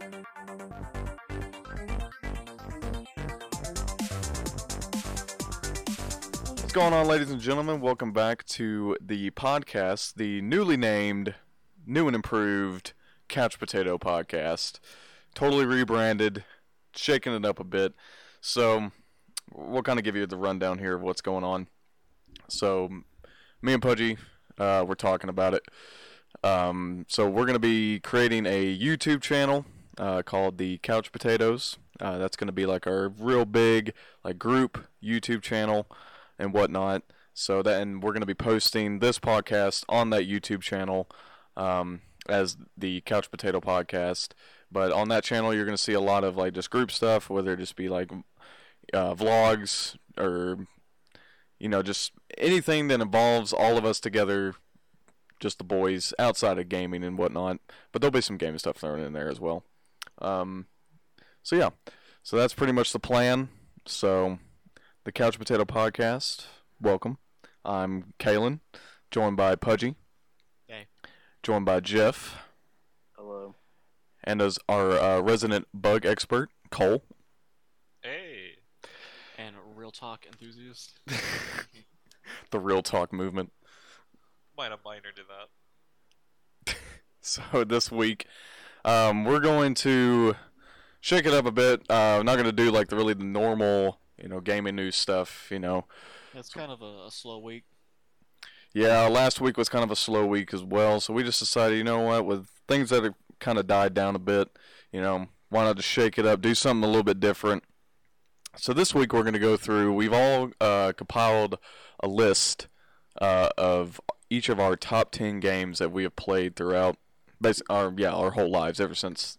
What's going on, ladies and gentlemen? Welcome back to the podcast, the newly named, new and improved Couch Potato Podcast. Totally rebranded, shaking it up a bit. So, we'll kind of give you the rundown here of what's going on. So, me and Pudgy, uh, we're talking about it. Um, so, we're going to be creating a YouTube channel uh, called the Couch Potatoes. Uh, that's going to be like our real big like group YouTube channel and whatnot. So that, and we're going to be posting this podcast on that YouTube channel um, as the Couch Potato Podcast. But on that channel, you're going to see a lot of like just group stuff, whether it just be like uh, vlogs or you know just anything that involves all of us together, just the boys outside of gaming and whatnot. But there'll be some game stuff thrown in there as well. Um, so yeah, so that's pretty much the plan. So the Couch Potato Podcast. Welcome. I'm Kalen, joined by Pudgy. Hey. Joined by Jeff, Hello. and as our uh, resident bug expert, Cole. Hey, and real talk enthusiast. The Real Talk movement. might have minor to that. So this week, um, we're going to shake it up a bit. Uh, we're not going to do like the really the normal, you know, gaming news stuff. You know, It's kind of a, a slow week. Yeah, last week was kind of a slow week as well, so we just decided, you know what, with things that have kind of died down a bit, you know, why not just shake it up, do something a little bit different. So this week we're going to go through, we've all uh, compiled a list uh, of each of our top 10 games that we have played throughout our yeah, our whole lives ever since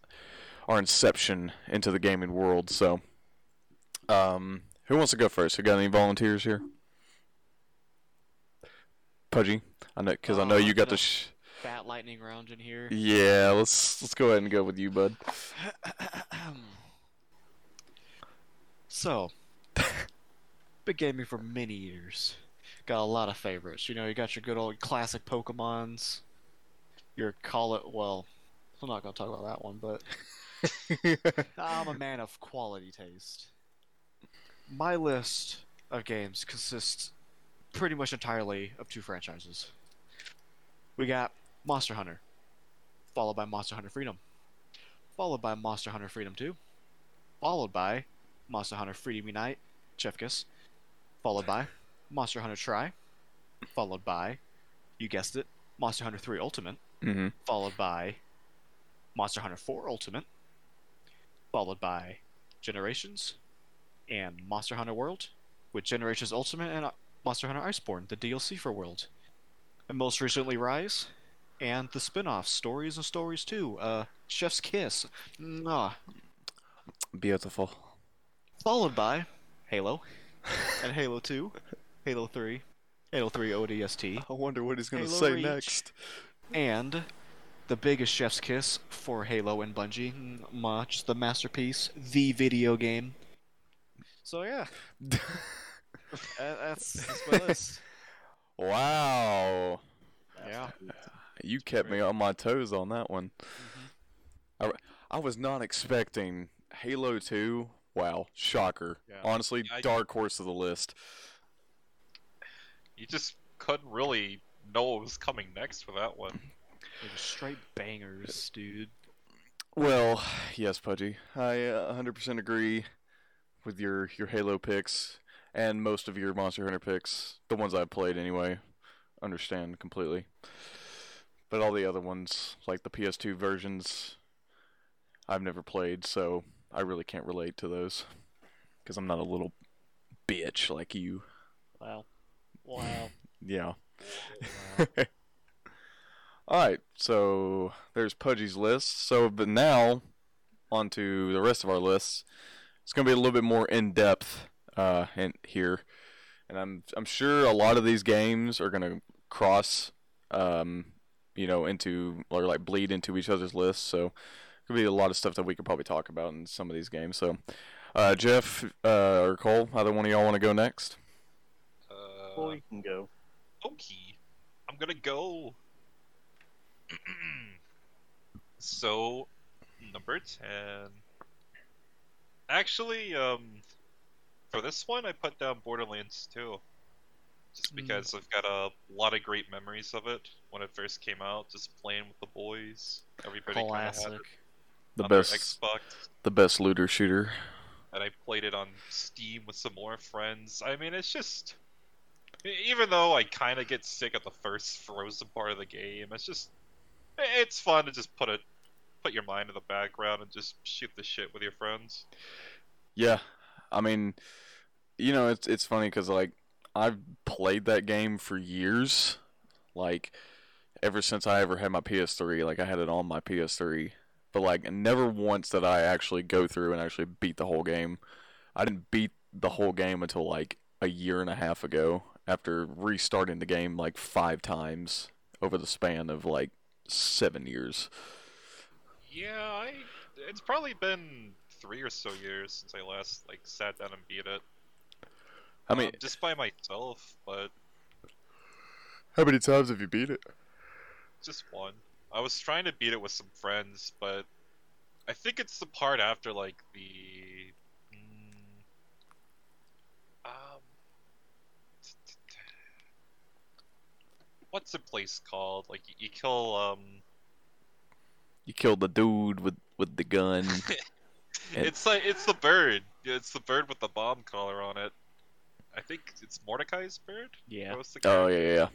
our inception into the gaming world. So um, who wants to go first? We got any volunteers here? Pudgy, I know because I know Uh, you got the. Sh- Fat lightning round in here. yeah, let's let's go ahead and go with you, bud. so, been gaming for many years. Got a lot of favorites. You know, you got your good old classic Pokemons. Your call it well. I'm not gonna talk about that one, but I'm a man of quality taste. My list of games consists pretty much entirely of two franchises. We got Monster Hunter, followed by Monster Hunter Freedom, followed by Monster Hunter Freedom 2, followed by Monster Hunter Freedom Unite, Chefkis, followed by Monster Hunter Tri, followed by, you guessed it, Monster Hunter 3 Ultimate, hmm followed by Monster Hunter 4 Ultimate, followed by Generations, and Monster Hunter World, with Generations Ultimate and Monster Hunter Iceborne, the DLC for World. And most recently Rise, and the spin-off Stories and Stories 2, uh, Chef's Kiss, Mwah. Beautiful. followed by Halo, and Halo 2, Halo 3, Halo 3 ODST, I wonder what he's gonna say Reach. next. And the biggest chef's kiss for Halo and Bungie, Mwah, just the masterpiece, the video game. So yeah, That- that's, that's my list. Wow, Yeah. you kept me on my toes on that one. Mhm. I was not expecting Halo 2. Wow, shocker. Yeah. Honestly, I- dark horse of the list. You just couldn't really know what was coming next for that one. They were straight bangers, dude. Well, yes, Pudgy. I uh, 100% agree with your, your Halo picks and most of your Monster Hunter picks. The ones I've played anyway. Understand completely. But all the other ones, like the PS2 versions, I've never played, so I really can't relate to those. Because I'm not a little bitch like you. Wow. Wow. Yeah. Wow. Alright, so there's Pudgy's list. So, but now, on to the rest of our lists. It's going to be a little bit more in depth uh, in here. And I'm, I'm sure a lot of these games are going to cross, um, you know, into, or like bleed into each other's lists. So, it could be a lot of stuff that we could probably talk about in some of these games. So, uh, Jeff uh, or Cole, either one of y'all want to go next? Uh, Well, you can go. Okay, I'm gonna go. so, number 10. Actually, um, for this one, I put down Borderlands 2. Just Mm. because I've got a lot of great memories of it when it first came out, just playing with the boys. Everybody kind had Classic. The best, Xbox, the best looter shooter. and I played it on Steam with some more friends. I mean, it's just. Even though I kind of get sick of the first frozen part of the game, it's just. It's fun to just put it. Put your mind in the background and just shoot the shit with your friends. Yeah, I mean, you know, it's it's funny because like I've played that game for years, like ever since I ever had my PS3. Like I had it on my PS3, but like never once did I actually go through and actually beat the whole game. I didn't beat the whole game until like a year and a half ago after restarting the game like five times over the span of like seven years. Yeah, I. It's probably been three or so years since I last like sat down and beat it. I mean, Um, just by myself, but how many times have you beat it? just one. I was trying to beat it with some friends, but I think it's the part after like the. Mm, um. What's the place called? Like you, you kill um. You kill the dude with with the gun. And- It's like it's the bird. It's the bird with the bomb collar on it. I think it's Mordecai's bird. Yeah. That was the oh yeah, yeah, yeah.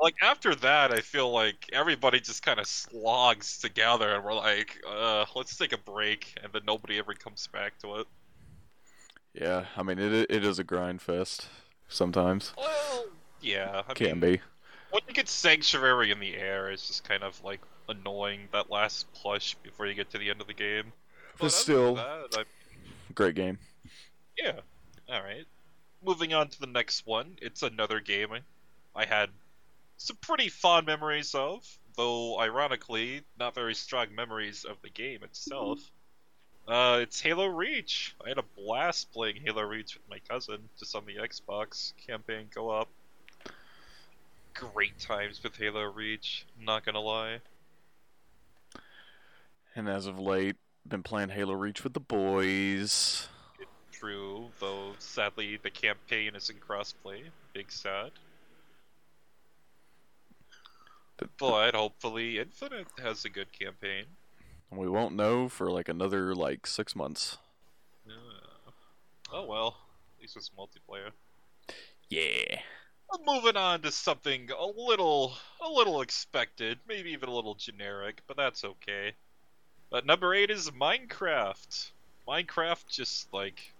Like after that, I feel like everybody just kind of slogs together, and we're like, uh, let's take a break, and then nobody ever comes back to it. Yeah, I mean it it is a grind fest sometimes. Well, yeah, I Can mean, be. When you get Sanctuary in the air, it's just kind of like annoying that last push before you get to the end of the game. But still, that, I great game. Yeah. All right. Moving on to the next one. It's another game I had some pretty fond memories of, though ironically, not very strong memories of the game itself. Uh, it's Halo Reach. I had a blast playing Halo Reach with my cousin, just on the Xbox campaign co-op. Great times with Halo Reach. Not gonna lie. And as of late, been playing Halo Reach with the boys. True, though sadly the campaign is in crossplay. Big sad. But hopefully Infinite has a good campaign. We won't know for like another like six months. Yeah. Oh well, at least it's multiplayer. Yeah. I'm moving on to something a little, a little expected, maybe even a little generic, but that's okay. But number eight is Minecraft. Minecraft just like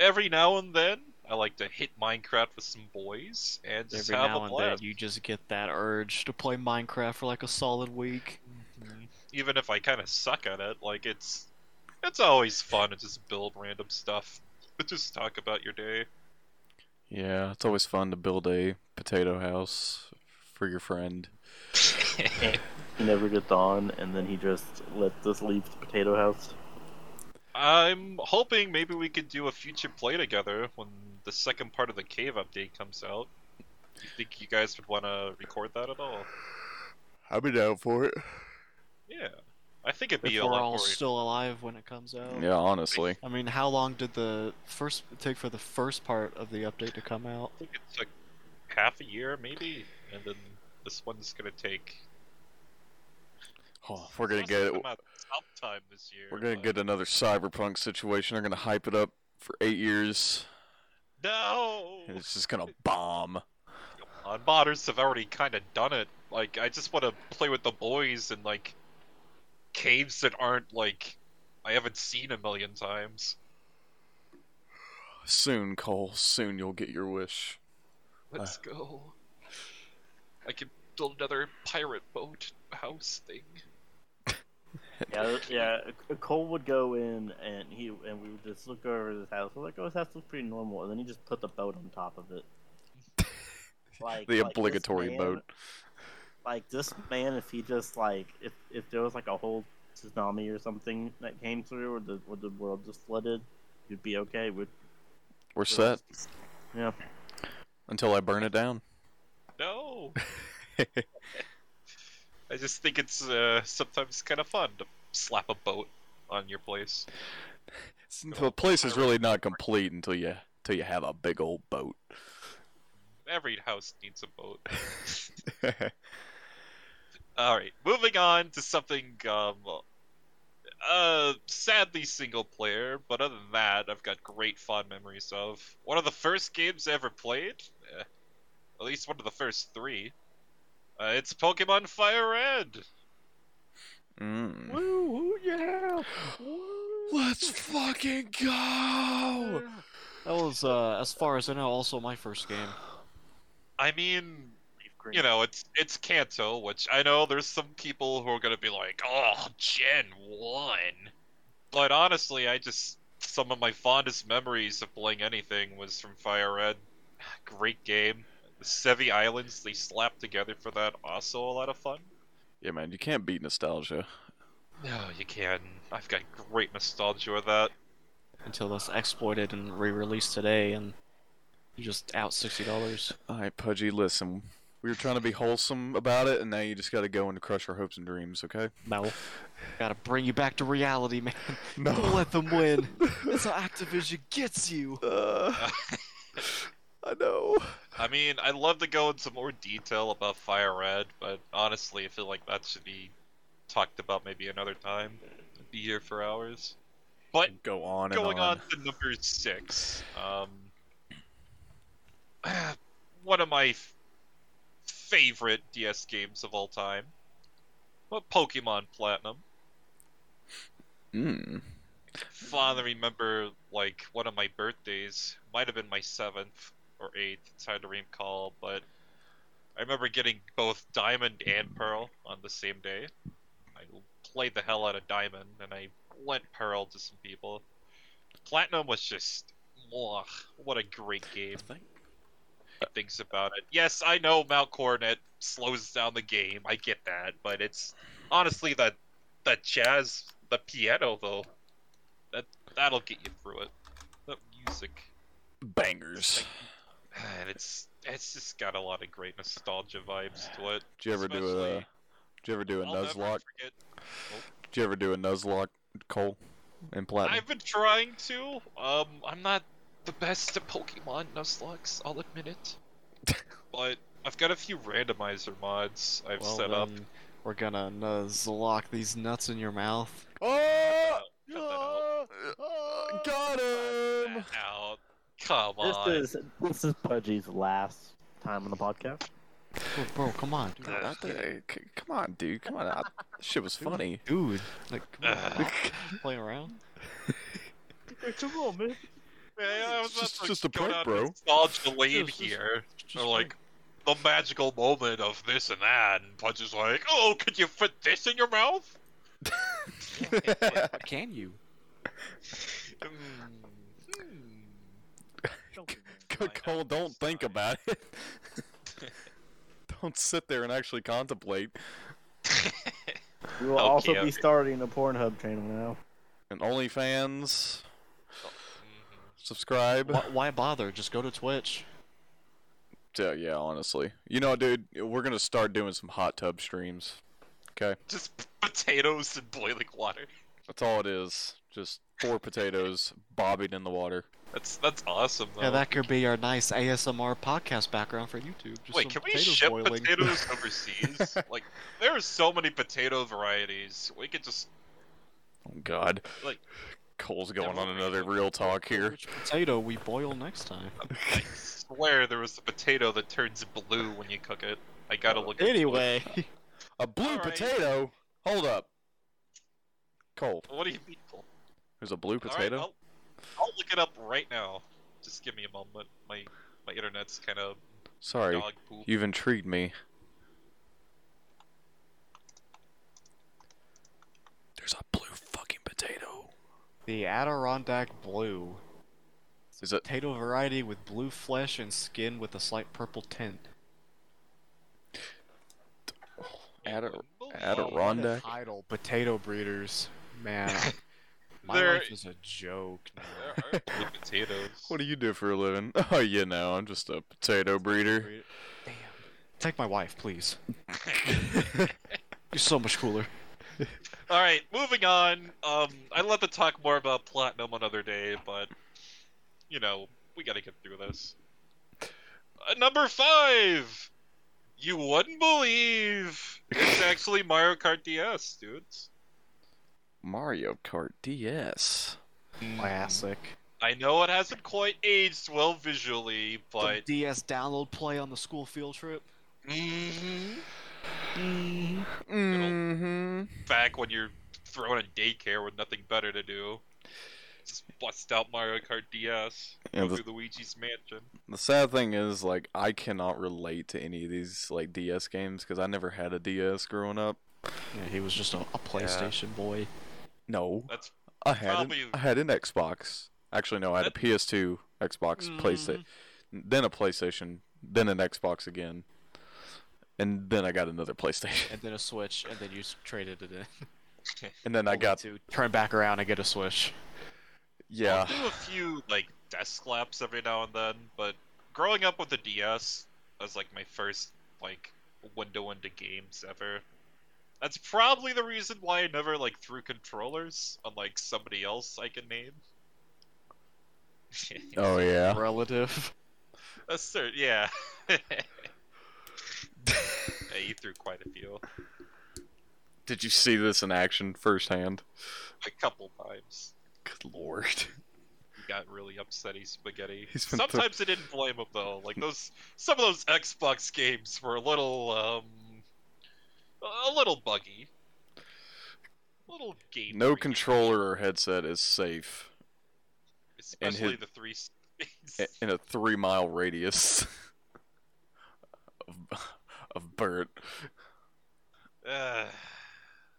every now and then, I like to hit Minecraft with some boys and just Every have now a and then, you just get that urge to play Minecraft for like a solid week. Mhm. Even if I kind of suck at it, like it's it's always fun to just build random stuff, but just talk about your day. Yeah, it's always fun to build a potato house for your friend. He never gets on, and then he just lets us leave the potato house. I'm hoping maybe we could do a future play together when the second part of the cave update comes out. Do you think you guys would want to record that at all? I'll be down for it. Yeah, I think it'd If be a we're lot all more. still alive when it comes out. Yeah, honestly. I mean, how long did the first take for the first part of the update to come out? I think it's like half a year maybe, and then this one's gonna take. Oh, we're gonna get come out sometime this year. we're gonna but- get another cyberpunk situation. They're gonna hype it up for eight years. No. And it's just gonna bomb. Uh, modders have already kind of done it. Like, I just want to play with the boys and like caves that aren't like I haven't seen a million times. Soon, Cole. Soon you'll get your wish. Let's uh, go. I can build another pirate boat house thing. Yeah, yeah. Cole would go in, and he and we would just look over his house. We're like, "Oh, his house looks pretty normal," and then he just put the boat on top of it. Like The like, obligatory man- boat. Like this man, if he just like if if there was like a whole tsunami or something that came through, or the or the world just flooded, you'd be okay. We'd, We're set Yeah. until I burn it down. No. I just think it's uh, sometimes kind of fun to slap a boat on your place. The place is really not complete until you until you have a big old boat. Every house needs a boat. All right, moving on to something um, uh, sadly single player, but other than that, I've got great fond memories of. One of the first games I ever played, eh, at least one of the first three. Uh, it's Pokemon Fire Red. mm. Woo, woo, yeah. Let's fucking go! That was, uh, as far as I know, also my first game. I mean, Leaf green. you know, it's it's Kanto, which I know there's some people who are gonna be like, "Oh, Gen One," but honestly, I just some of my fondest memories of playing anything was from Fire Red. Great game. The Sevii Islands they slapped together for that also a lot of fun. Yeah, man, you can't beat nostalgia. No, you can. I've got great nostalgia with that. Until that's exploited and re-released today, and you just out sixty dollars. All right, Pudgy, listen. We were trying to be wholesome about it, and now you just got to go and crush our hopes and dreams, okay? No. Gotta bring you back to reality, man. No. Don't let them win. That's how Activision gets you. Uh, I know. I mean, I'd love to go into more detail about Fire Red, but honestly, I feel like that should be talked about maybe another time. I'd be here for hours. But Go on and going on. on to number six, um, one of my f- favorite DS games of all time, well, Pokemon Platinum. Mm. Fondly remember, like one of my birthdays, might have been my seventh or eighth. It's hard to recall, but I remember getting both Diamond and Pearl on the same day. I played the hell out of Diamond, and I lent Pearl to some people. Platinum was just, mwah, what a great game. Things about it. Yes, I know Mount Coronet slows down the game. I get that, but it's honestly that that jazz, the piano though, that that'll get you through it. The music, Bangers. and it's it's just got a lot of great nostalgia vibes to it. Did you ever do a? Did you ever do a I'll Nuzlocke? forget Did you ever do a Nuzlocke, Cole, in platinum? I've been trying to. Um, I'm not the best at Pokemon Nuzlockes, I'll admit it. but I've got a few randomizer mods I've Well, set up. we're gonna nuzzlock these nuts in your mouth. Oh! Cut that out. Oh, got Cut him! that out. Come on. This is this is Pudgy's last time on the podcast. Bro, bro, come on, dude. Bro, that thing- c- come on, dude. Come on. I, shit was funny. Dude, like, come on, Ugh. playing around. Come on, man. Yeah, I was It's just- to just a go prank, down bro. Nostalgia lane Just- just- here. just Or like the magical moment of this and that, and Punch is like, "Oh, could you fit this in your mouth?" Can you? Mm, hmm. Don't Cole, don't think about it. don't sit there and actually contemplate. We will Okay, also okay. be starting a Pornhub channel now. And OnlyFans. Subscribe. Why, why bother? Just go to Twitch. Yeah, yeah, honestly. You know, dude, we're gonna start doing some hot tub streams. Okay, Just potatoes and boiling water. that's all it is. Just four potatoes bobbing in the water. That's that's awesome. Though. Yeah, that could be our nice ASMR podcast background for YouTube. Just Wait, can we potatoes ship boiling. potatoes overseas? like, there are so many potato varieties. We could just Oh God, like. Cole's going on another real talk here. Which potato we boil next time? I swear there was a potato that turns blue when you cook it. I gotta look. into it. Anyway, A blue Alright. potato. Hold up, Cole. What do you mean? All There's a blue right, potato. I'll, I'll look it up right now. Just give me a moment. My my internet's kind of Sorry, dog poop. you've intrigued me. There's a blue fucking potato. The Adirondack Blue. Is it? Potato variety with blue flesh and skin with a slight purple tint. Adder- Unbelievable. Adirondack? Title: Potato breeders. Man, my There- life is a joke. now. There are blue potatoes. What do you do for a living? Oh, you know, I'm just a potato breeder. Damn. Take my wife, please. You're so much cooler. All right, moving on. Um, I'd love to talk more about platinum another day, but you know we got to get through this. Uh, number five. You wouldn't believe it's actually Mario Kart DS, dudes. Mario Kart DS. Classic. I know it hasn't quite aged well visually, The but DS download play on the school field trip. Mhm. Mm-hmm. Back when you're thrown in daycare with nothing better to do, just bust out Mario Kart DS, Yeah, go the- through Luigi's Mansion. The sad thing is, like, I cannot relate to any of these like DS games because I never had a DS growing up. Yeah, he was just a, a PlayStation boy. No, That's I had an, I had an Xbox. Actually, no, I had a PS2, Xbox, PlayStation, mm. then a PlayStation, then an Xbox again, and then I got another PlayStation, And then a Switch, and then you traded it in. and then I got to turn back around and get a Switch. yeah. I'll do a few like desk laps every now and then, but growing up with the DS was like my first like window into games ever. That's probably the reason why I never like threw controllers, unlike somebody else I can name. Oh yeah. Relative. A cert, yeah. yeah, you threw quite a few, Did you see this in action firsthand? a couple times. Good lord. He got really upsetty spaghetti. He's been thro- Sometimes I didn't blame him though. Like those, some of those Xbox games were a little, um, a little buggy. A little game. No controller or headset is safe especially his- the three. in a three mile radius of, of Bert. Uh,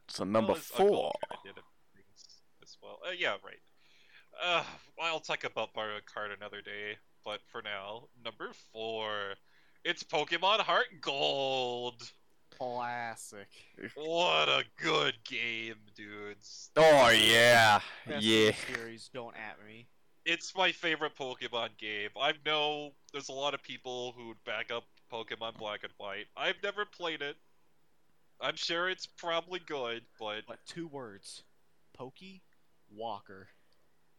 So number well, four. kinda did it things as well. Uh, yeah, right. Uh, I'll talk about Mario Kart another day, but for now, number four, it's Pokemon Heart Gold. Classic. What a good game, dudes. Oh yeah, Best yeah. of series, don't at me. It's my favorite Pokemon game. I know there's a lot of people who would back up Pokemon Black and White. I've never played it. I'm sure it's probably good, but But two words. Pokey Walker.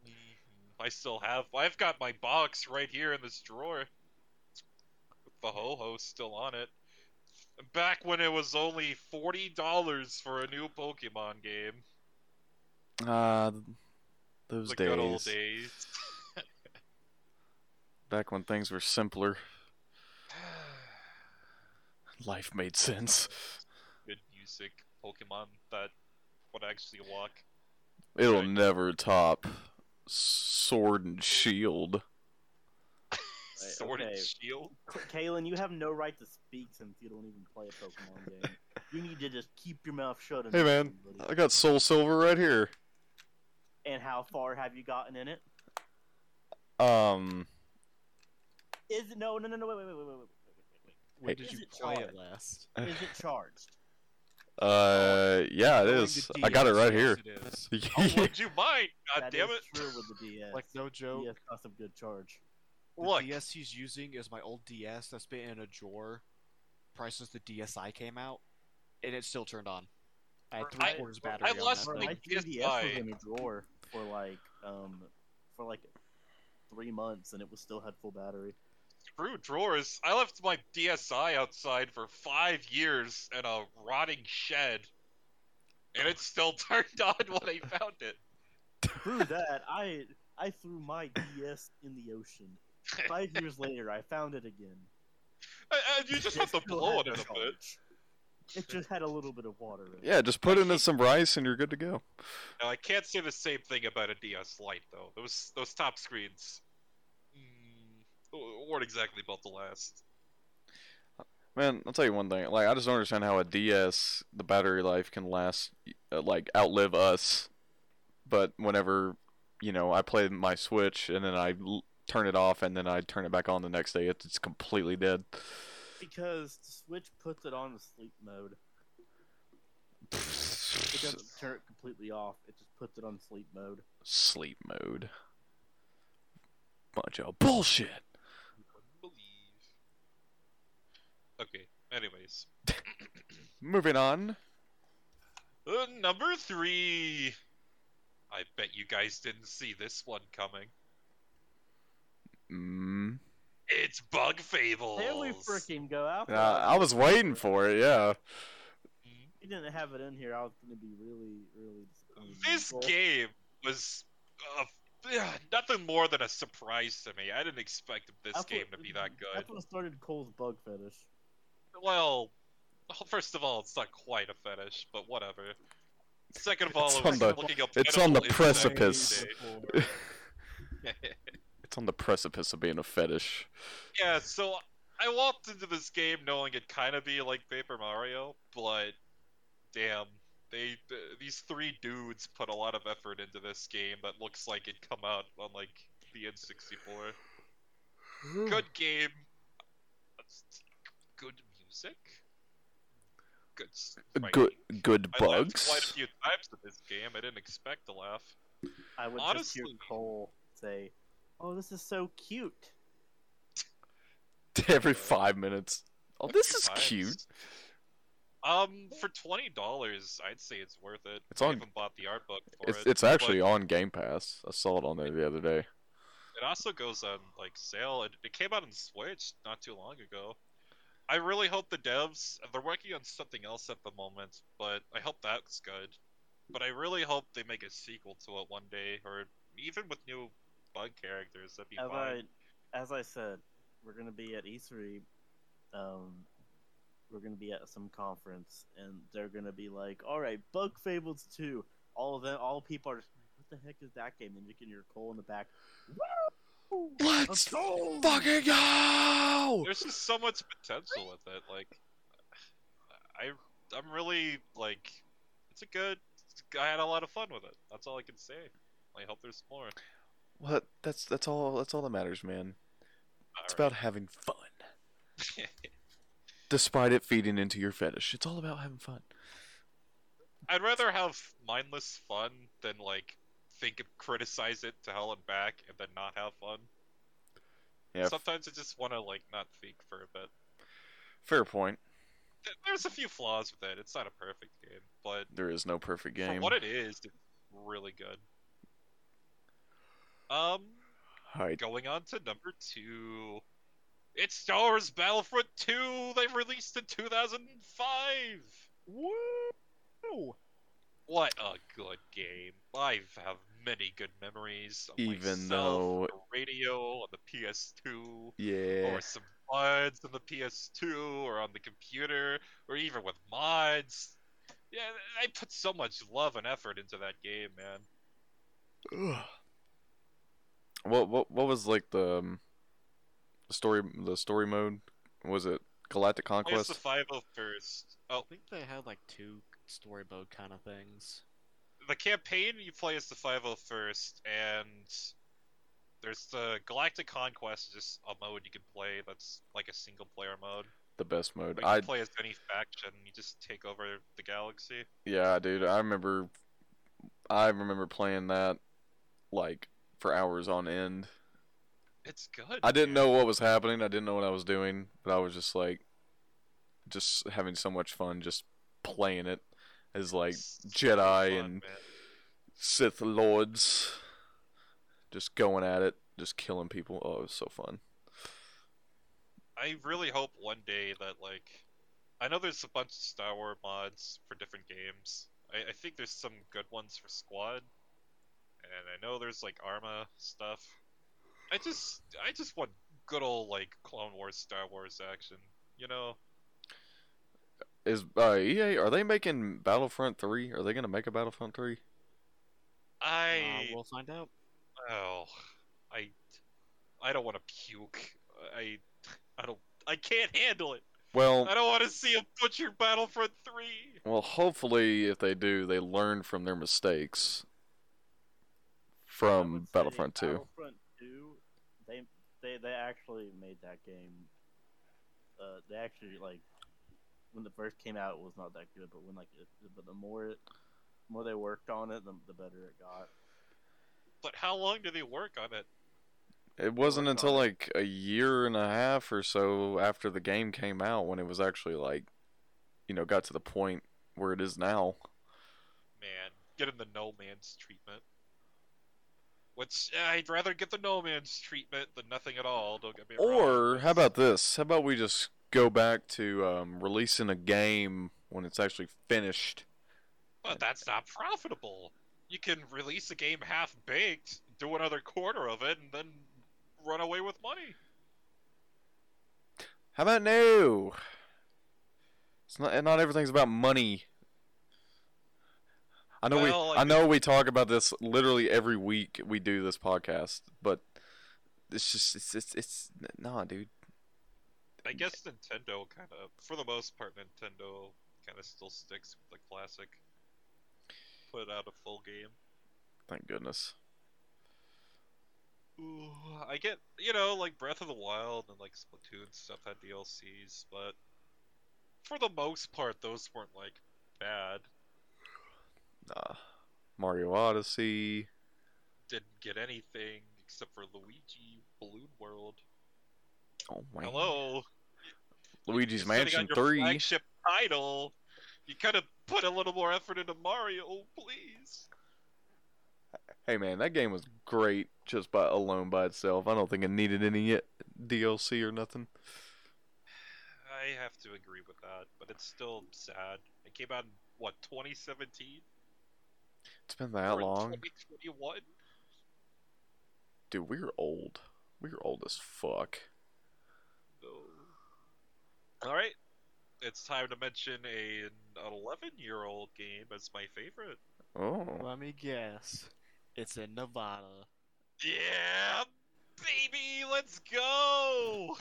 Mhm. I still have. I've got my box right here in this drawer. With the Ho-Oh still on it. Back when it was only $40 for a new Pokemon game. Ah, those The days. good old days. Back when things were simpler, life made sense. good music Pokemon that would actually walk. It'll Right. never top Sword and Shield. Sword okay. and Shield. Kalen, you have no right to speak since you don't even play a Pokemon game. You need to just keep your mouth shut. and Hey man, buddy. I got Soul Silver right here. And how far have you gotten in it? Um, Is it no no no no wait wait wait wait wait wait When Hey. did Is you it play it last? Is it charged? uh, yeah, it Knowing is. the I got it DS, right yes, here. it is. Oh, would you mind? God That damn is it! true with the DS. Like no joke. DS costs a good charge. The Look, DS he's using is my old DS that's been in a drawer prior since the DSi came out, and it's still turned on. I had I- three quarters battery I on lost that. Bro, my my 3DS was in a drawer for like um for like three months and it was still had full battery. Screw drawers. I left my DSi outside for five years in a rotting shed, and it still turned on when I found it. Through that, I I threw my DS in the ocean. Five years later, I found it again. I- I- you just It have to blow it in a bit. It just had a little bit of water in it. Yeah, just put it in some rice and you're good to go. Now, I can't say the same thing about a DS Lite though. Those those top screens weren't exactly built to last. Man, I'll tell you one thing. Like, I just don't understand how a DS, the battery life can last, uh, like, outlive us. But whenever, you know, I play my Switch and then I l- turn it off and then I turn it back on the next day, it's, it's completely dead. Because the Switch puts it on the sleep mode. It doesn't turn it completely off. It just puts it on sleep mode. Sleep mode. Bunch of bullshit. You wouldn't believe. Okay. Anyways, Moving on. Uh, number three. I bet you guys didn't see this one coming. Mm. It's Bug Fables. There we freaking go. I, Uh, I was waiting for it. Yeah. Mm. If you didn't have it in here, I was gonna be really, really disappointed. This Well, game was uh, nothing more than a surprise to me. I didn't expect this that's game what- to be that good. That's what started Cole's bug fetish. Well, first of all, it's not quite a fetish, but whatever. Second of all, It's it was on the- looking up it's on the precipice. It's on the precipice of being a fetish. yeah, so I walked into this game knowing it'd kind of be like Paper Mario, but damn, they th- these three dudes put a lot of effort into this game that looks like it'd come out on like the N64. Good game, good music, good s- Good, fighting. good I laughed bugs. quite a few times in this game. I didn't expect to laugh. I would just hear Honestly- Cole say, "Oh, this is so cute." Every five minutes. Oh, this is times. cute. Um, for twenty dollars, I'd say it's worth it. It's I on- haven't bought the art book for It's it. it's actually on Game Pass. I saw it on there the other day. It also goes on like sale. It, it came out on Switch not too long ago. I really hope the devs they're working on something else at the moment, but I hope that's good. But I really hope they make a sequel to it one day, or even with new bug characters. That'd be As fine. I, as I said, we're gonna be at E3. Um, we're gonna be at some conference, and they're gonna be like, "All right, Bug Fables 2." All of them, all people are "What the heck is that game?" And you can hear Cole in the back. Woo! Let's go! fucking go! There's just so much potential with it. Like, I I'm really like, it's a good. I had a lot of fun with it. That's all I can say. I hope there's more. What? That's that's all. That's all that matters, man. It's Alright. about having fun, despite it feeding into your fetish. It's all about having fun. I'd rather have mindless fun than like think and criticize it to hell and back and then not have fun. Yeah, Sometimes I just want to like not think for a bit. fair point. There's a few flaws with it. It's not a perfect game, but There is no perfect for game. what it is, it's really good. Um, Alright, going on to number two. It's Star Wars Battlefront 2. They released in 2005. Woo! What a good game! I have many good memories. Of Even myself, though- the radio on the PS2, yeah. or some mods on the PS2, or on the computer, or even with mods. Yeah, I put so much love and effort into that game, man. Ugh. What what what was like the um, story the story mode? Was it Galactic Plays Conquest? the 501st. Oh, I think they had like two story mode kind of things. The campaign you play as the 501st, and there's the Galactic Conquest, just a mode you can play that's like a single player mode. The best mode. You I play as any faction, you just take over the galaxy. yeah, dude. I remember. I remember playing that like for hours on end. It's good. I didn't man. know what was happening. I didn't know what I was doing, but I was just like, just having so much fun just playing it as like Jedi fun, and man. Sith lords, just going at it, just killing people. Oh, it was so fun. I really hope one day that like, I know there's a bunch of Star Wars mods for different games. I, I think there's some good ones for Squad, and I know there's like Arma stuff. I just, I just want good old like Clone Wars, Star Wars action. You know, Is uh, EA are they making Battlefront three? Are they gonna make a Battlefront three? I Uh, we'll find out. Oh, I, I don't want to puke. I, I don't. I can't handle it. Well, I don't want to see a butcher Battlefront three. well, hopefully, if they do, they learn from their mistakes from Battlefront two. Battlefront 2, they they they actually made that game. Uh, they actually like when it first came out, it was not that good. But when like, it, but the more it, more they worked on it, the, the better it got. But how long did they work on it? It wasn't until on like a year and a half or so after the game came out when it was actually like, you know, got to the point where it is now. man, getting the no man's treatment. Which I'd rather get the no man's treatment than nothing at all. Don't get me wrong. Or how about this? How about we just go back to um, releasing a game when it's actually finished? But that's not profitable. You can release a game half baked, do another quarter of it, and then run away with money. How about no? It's not. Not everything's about money. I know Well, we. I I know we talk about this literally every week we do this podcast, but it's just it's it's, it's nah, dude. I guess Nintendo kind of, for the most part, Nintendo kind of still sticks with the classic. Put out a full game. Thank goodness. Ooh, I get, you know, like Breath of the Wild and like Splatoon stuff had DLCs, but for the most part, those weren't like bad. Nah. Mario Odyssey. Didn't get anything except for Luigi Balloon World. Oh my. Hello, Luigi's Mansion Three. flagship title. You could have put a little more effort into Mario, please. Hey man, that game was great just by alone by itself. I don't think it needed any DLC or nothing. I have to agree with that, but it's still sad. It came out in what 2017? It's been that Or long, 2021. dude. We're old. We're old as fuck. No. All right, it's time to mention a an 11 year old game as my favorite. Oh, Let me guess. It's in Nevada. Yeah, baby, let's go.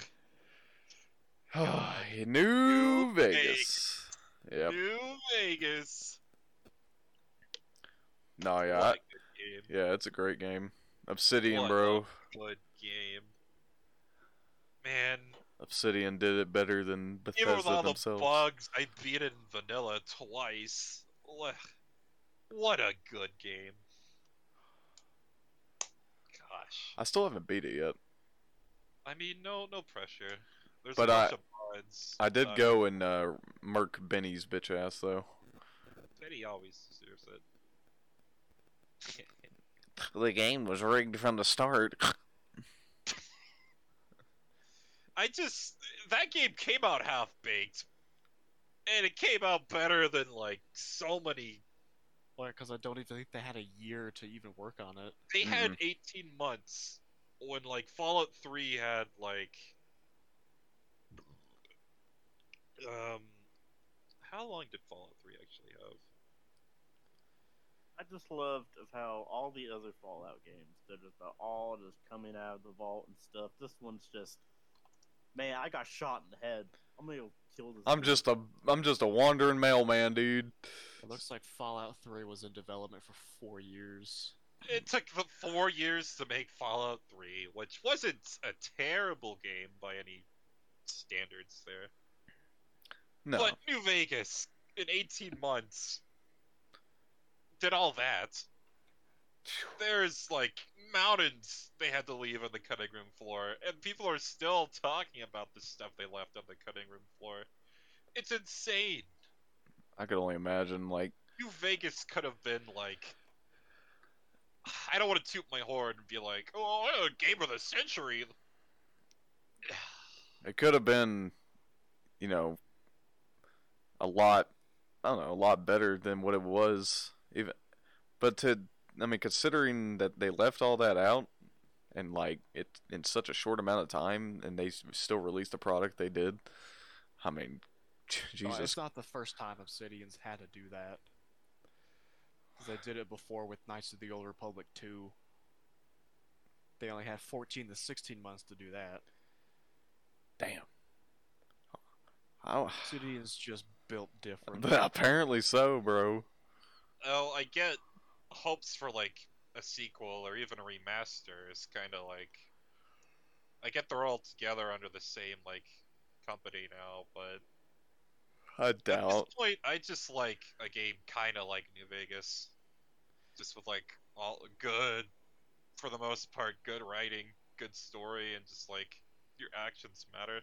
New New Vegas. Yep. New Vegas. No, yeah, What I- a good game. yeah. It's a great game. Obsidian, What bro. a good game. Man, Obsidian did it better than even with Bethesda all the themselves. bugs, I beat it in vanilla twice. What a good game. Gosh. I still haven't beat it yet. I mean, no, no pressure. There's But a I- bunch of mods. I did Uh, go and uh, murk Benny's bitch ass though. Betty always deserves it. The game was rigged from the start. I just that game came out half baked, and it came out better than like so many. Well, because I don't even think they had a year to even work on it. They had 18 months when like Fallout 3 had like um how long did Fallout 3 actually have? I just loved of how all the other Fallout games, they're just uh, all just coming out of the vault and stuff. This one's just, man, I got shot in the head. I'm gonna go kill this. I'm dude. just a I'm just a wandering mailman, dude. It looks like Fallout 3 was in development for four years. It took the 4 years to make Fallout 3, which wasn't a terrible game by any standards there. No, But New Vegas in 18 months did all that. There's like mountains they had to leave on the cutting room floor, and people are still talking about the stuff they left on the cutting room floor. It's insane. I could only imagine like New Vegas could have been like. I don't want to toot my horn and be like, "Oh, I'm a game of the century." it could have been, you know, a lot. I don't know, a lot better than what it was. Even, but to I mean, considering that they left all that out and like it in such a short amount of time, and they still released the product they did. I mean, Uh, Jesus, it's not the first time Obsidian's had to do that. they did it before with Knights of the Old Republic 2. They only had 14 to 16 months to do that. damn. How, Obsidian's just built different. apparently so, bro. Oh, I get hopes for like a sequel or even a remaster is kind of like I get they're all together under the same like company now, but I at doubt. this point I just like a game kind of like New Vegas, just with like all good, for the most part, good writing, good story, and just like your actions matter.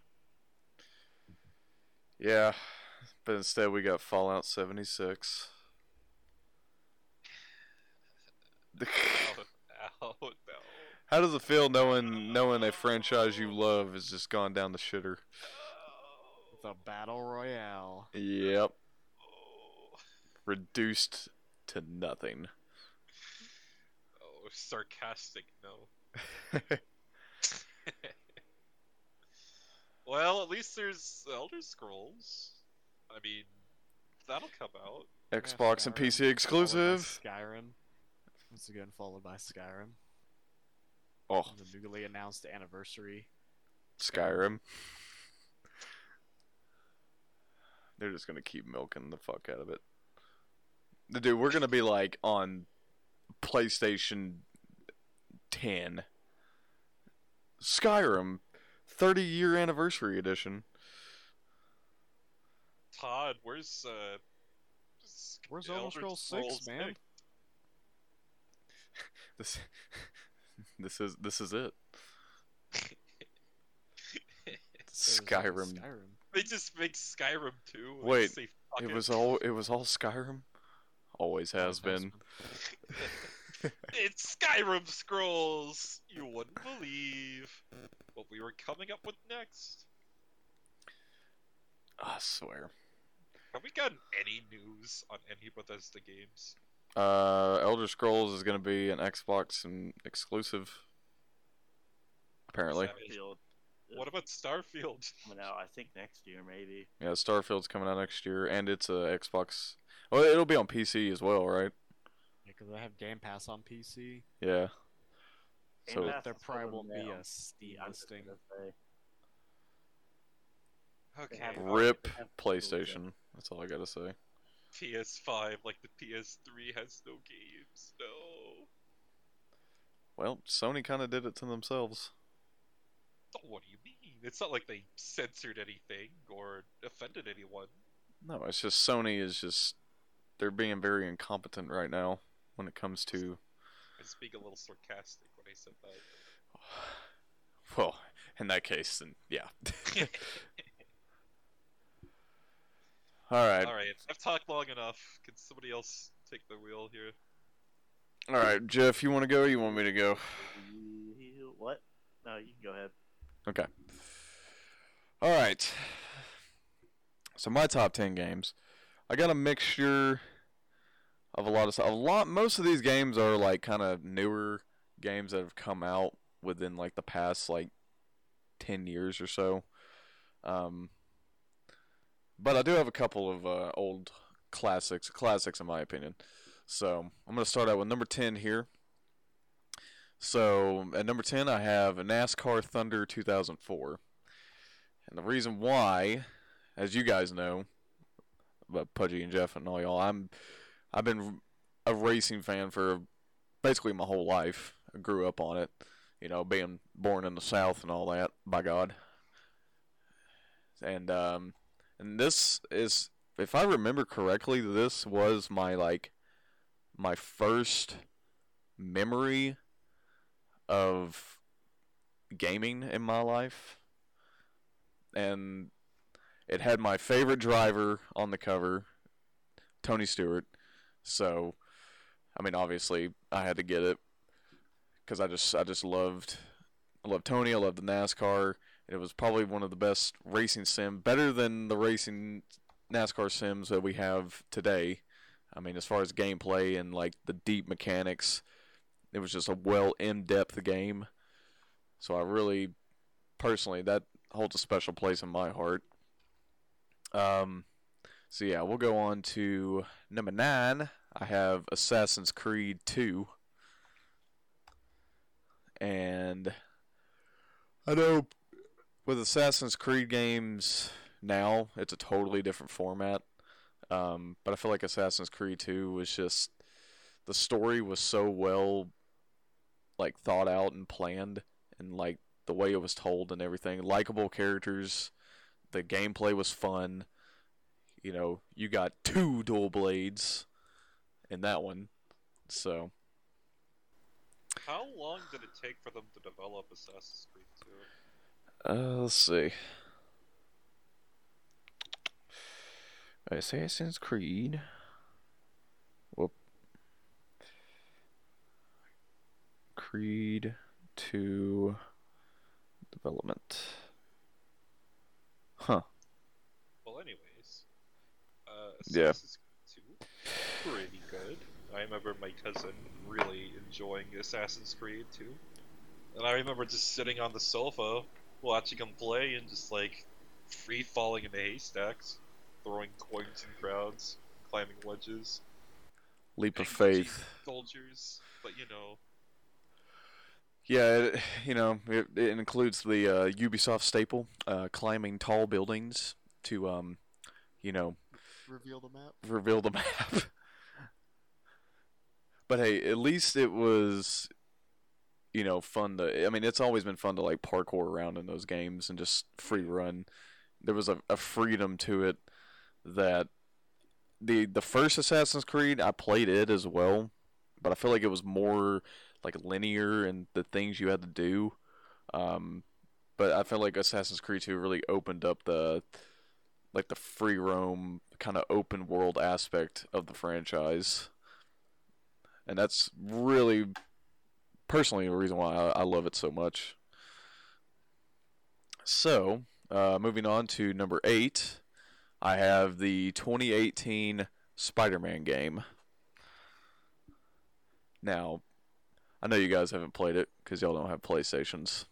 Yeah, but instead we got Fallout 76. Oh, oh no. How does it feel knowing oh. knowing a franchise you love has just gone down the shitter? Oh. It's a battle royale. Yep, Oh, reduced to nothing. oh, sarcastic. No. well, at least there's Elder Scrolls. I mean, that'll come out. Xbox and PC exclusive. Skyrim. Once again, followed by Skyrim. Oh, The newly announced anniversary. Skyrim. They're just gonna keep milking the fuck out of it. Dude, we're gonna be like on PlayStation 10. Skyrim, 30 year anniversary edition. Todd, where's uh? Where's Elder Scrolls 6, man? This, this is this is it. It was, Skyrim. Skyrim. They just make Skyrim too. Wait, say, It was all it was all Skyrim. Always has been. it's Skyrim Scrolls. You wouldn't believe what we were coming up with next. I swear. Have we gotten any news on any Bethesda games? Uh, Elder Scrolls is gonna be an Xbox and exclusive. Apparently, Starfield What about Starfield? coming out, I think next year maybe. yeah, Starfield's coming out next year, and it's a Xbox. Well, it'll be on PC as well, right? Because I have Game Pass on PC. Yeah. Game So Pass there is probably won't be a Steam listing. Okay. rip PlayStation. That's all I gotta say. PS5, like the PS3 has no games. No. Well, Sony kind of did it to themselves. Oh, What do you mean? It's not like they censored anything or offended anyone. No, it's just Sony is just they're being very incompetent right now when it comes to I speak a little sarcastic when I said that. well, in that case then yeah. All right. All right, I've talked long enough. Can somebody else take the wheel here? All right, Jeff, you want to go or you want me to go? What? No, you can go ahead. Okay. All right. So my top 10 games. I got a mixture of a lot of stuff. A lot most of these games are like kind of newer games that have come out within like the past like 10 years or so. Um but I do have a couple of uh, old classics, classics in my opinion. So, I'm going to start out with number 10 here. So at number 10, I have NASCAR Thunder 2004. And the reason why, as you guys know, but Pudgy and Jeff and all y'all, I'm, I've been a racing fan for basically my whole life. I grew up on it, you know, being born in the South and all that. By God. And um, and this is, if I remember correctly, this was my like, my first memory of gaming in my life. And it had my favorite driver on the cover, Tony Stewart. So, I mean, obviously, I had to get it because I just, I just loved, I loved Tony. I loved the NASCAR. It was probably one of the best racing sim, better than the racing NASCAR sims that we have today. I mean, as far as gameplay and like the deep mechanics, it was just a well in-depth game. So I really, personally, that holds a special place in my heart. Um, so yeah, we'll go on to number nine. I have Assassin's Creed 2. And I know with Assassin's Creed games now, it's a totally different format. Um, but I feel like Assassin's Creed 2 was just the story was so well like thought out and planned and like the way it was told and everything. Likable characters, the gameplay was fun. You know, you got two dual blades in that one. So, How long did it take for them to develop Assassin's Creed 2? Uh, let's see. Assassin's Creed. Whoop. Creed 2 development. Huh. Well, anyways, uh, Yeah. Assassin's Creed 2, pretty good. I remember my cousin really enjoying Assassin's Creed 2, and I remember just sitting on the sofa watching him play and just like free falling into haystacks, throwing coins in crowds, climbing ledges, Leap of faith. soldiers. But you know, Yeah, it, you know, it, it includes the uh, Ubisoft staple, uh, climbing tall buildings to, um, you know, Reveal the map. reveal the map. but hey, at least it was, you know, fun to. I mean, it's always been fun to like parkour around in those games and just free run. There was a, a freedom to it that the the first Assassin's Creed I played it as well, but I feel like it was more like linear and the things you had to do. Um, but I feel like Assassin's Creed 2 really opened up the like the free roam kind of open world aspect of the franchise. And that's really personally the reason why I, I love it so much. So, uh, moving on to number eight, I have the 2018 Spider Man game. Now, I know you guys haven't played it because y'all don't have PlayStations.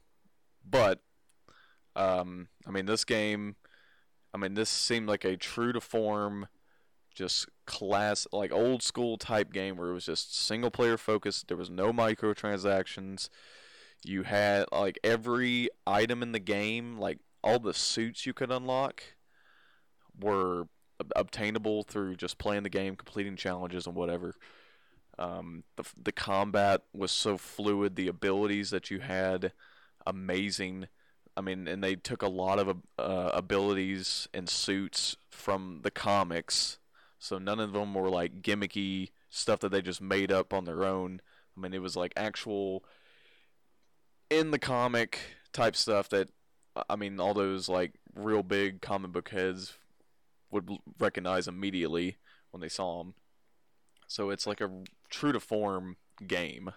But, um, I mean, this game I mean, this seemed like a true to form, just class like old school type game where it was just single player focused. There was no microtransactions. You had like every item in the game, like all the suits you could unlock, were ob- obtainable through just playing the game, completing challenges and whatever. Um, the the combat was so fluid. The abilities that you had, amazing. I mean, and they took a lot of uh, abilities and suits from the comics, so none of them were like gimmicky stuff that they just made up on their own. I mean, it was like actual in the comic type stuff that I mean, all those like real big comic book heads would recognize immediately when they saw them. So it's like a true to form game.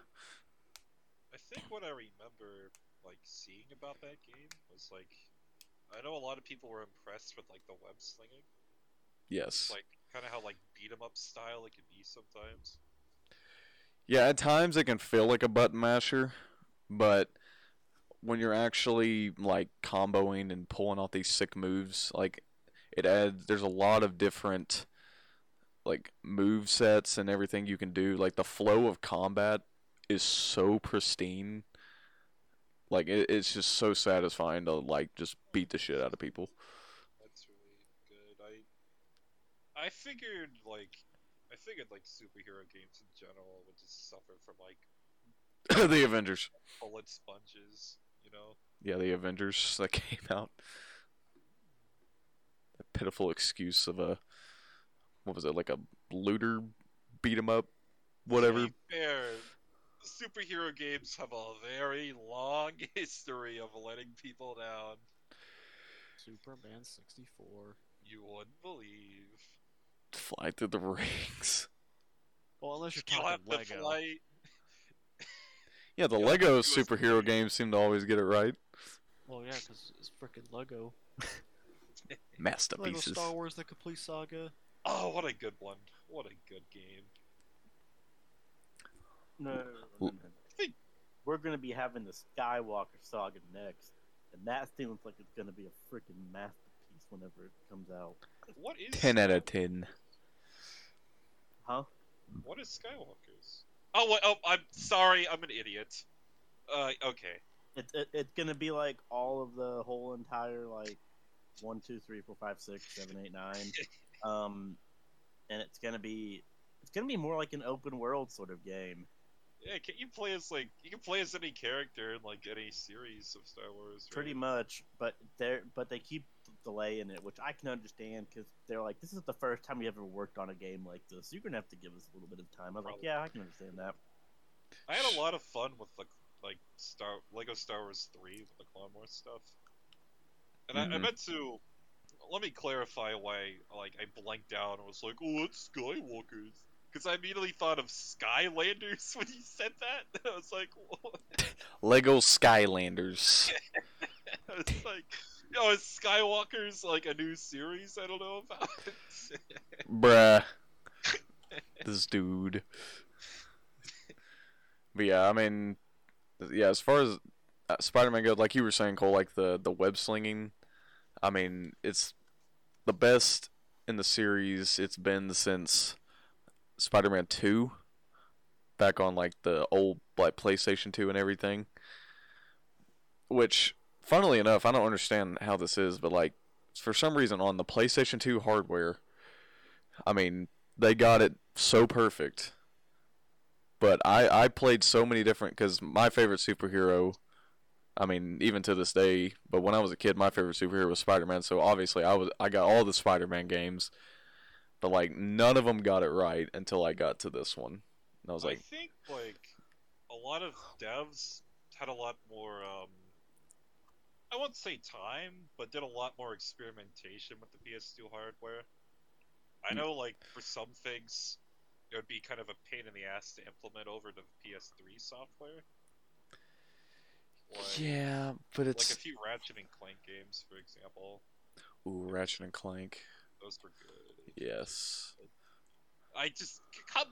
I think what I remember like seeing about that game was like I know a lot of people were impressed with like the web slinging. Yes. Like kind of how like beat 'em up style it can be sometimes. Yeah, at times it can feel like a button masher, but when you're actually like comboing and pulling off these sick moves, like it adds there's a lot of different like move sets and everything you can do. Like the flow of combat is so pristine. Like it, it's just so satisfying to like just beat the shit out of people. That's really good. I I figured like I figured like superhero games in general would just suffer from like the Avengers. bullet sponges, you know. Yeah, the Avengers that came out. That pitiful excuse of a what was it like a looter beat 'em up, whatever. Fair, superhero games have a very long history of letting people down. Superman 64. You wouldn't believe. Fly through the rings. Well, unless you're You'll have talking to Lego. fly. Yeah, the Yeah, Lego it was superhero weird. games seem to always get it right. Well, yeah, because it's freaking Lego. Lego Masterpieces. Star Wars: The Complete Saga. Oh, what a good one! What a good game. No, no, no, no, no. We're gonna be having the Skywalker saga next, and that seems like it's gonna be a freaking masterpiece whenever it comes out. What is Ten out of ten. Huh? What is Skywalker's? Oh, wait, oh, I'm sorry. I'm an idiot. Uh, okay. It, it, it's gonna be like all of the whole entire like one, two, three, four, five, six, seven, eight, nine, um, and it's gonna be it's gonna be more like an open world sort of game. Yeah, can you play as like you can play as any character in like any series of Star Wars? Right? Pretty much, but they're but they keep delaying it, which I can understand because they're like, this is the first time we ever worked on a game like this. You're gonna have to give us a little bit of time. I was like, yeah, I can understand that. I had a lot of fun with the like Star Lego Star Wars three with the Clone Wars stuff, and I, I Mhm. meant to let me clarify why like I blanked out and was like, oh, it's Skywalker's. Because I immediately thought of Skylanders when you said that. I was like, what? Lego Skylanders. I was like, yo, is Skywalker's like a new series I don't know about? Bruh. this dude. But yeah, I mean, yeah, as far as uh, Spider-Man goes, like you were saying, Cole, like the the web slinging. I mean, it's the best in the series. It's been since Spider-Man Two, back on like the old like PlayStation Two and everything. Which, funnily enough, I don't understand how this is, but like for some reason on the PlayStation Two hardware, I mean, they got it so perfect. But I I played so many different because my favorite superhero, I mean even to this day. But when I was a kid, my favorite superhero was Spider Man. So obviously I was I got all the Spider Man games, but like none of them got it right until I got to this one. And I was like I think like a lot of devs had a lot more. um I won't say time, but did a lot more experimentation with the PS2 hardware. I Mm. know, like for some things, it would be kind of a pain in the ass to implement over to the PS3 software. Like, yeah, but it's like a few Ratchet and Clank games, for example. ooh Ratchet and Clank. Those were good. Yes. I just come.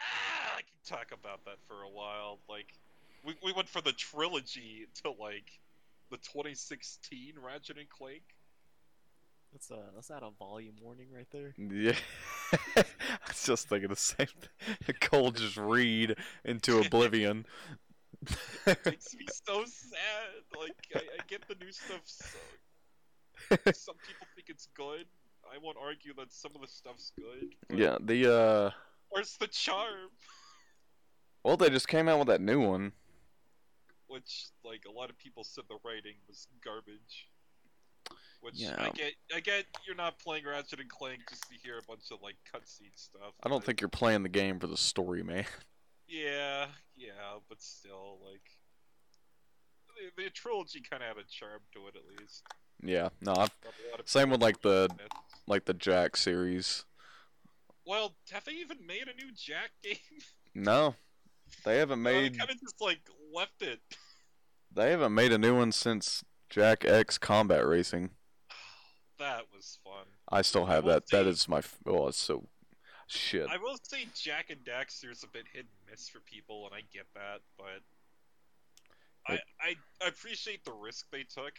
Ah, I can talk about that for a while. Like, we we went from the trilogy to like the 2016 Ratchet and Clank. That's uh, that's not a volume warning right there. Yeah. I was just thinking the same thing. Cole just read into oblivion. it Makes me so sad. Like, I, I get the new stuff. So some people think it's good. I won't argue that some of the stuff's good. but yeah, the uh Where's the charm? well they just came out with that new one. Which, like, a lot of people said the writing was garbage. Which Yeah. I get. I get you're not playing Ratchet and Clank just to hear a bunch of like cutscene stuff. I don't think you're playing the game for the story, man. Yeah, yeah, but still, like, the, the trilogy kind of had a charm to it at least. Yeah, no, I've, Not a lot of Same with, like, the- like the Jak series. Well, have they even made a new Jak game? No, they haven't made kind of just like left it. they haven't made a new one since Jak X Combat Racing. that was fun. I still have will that. That say- is my f- oh, it's so shit. I will say Jak and Daxter's a bit hit and miss for people, and I get that, but I, I I appreciate the risk they took.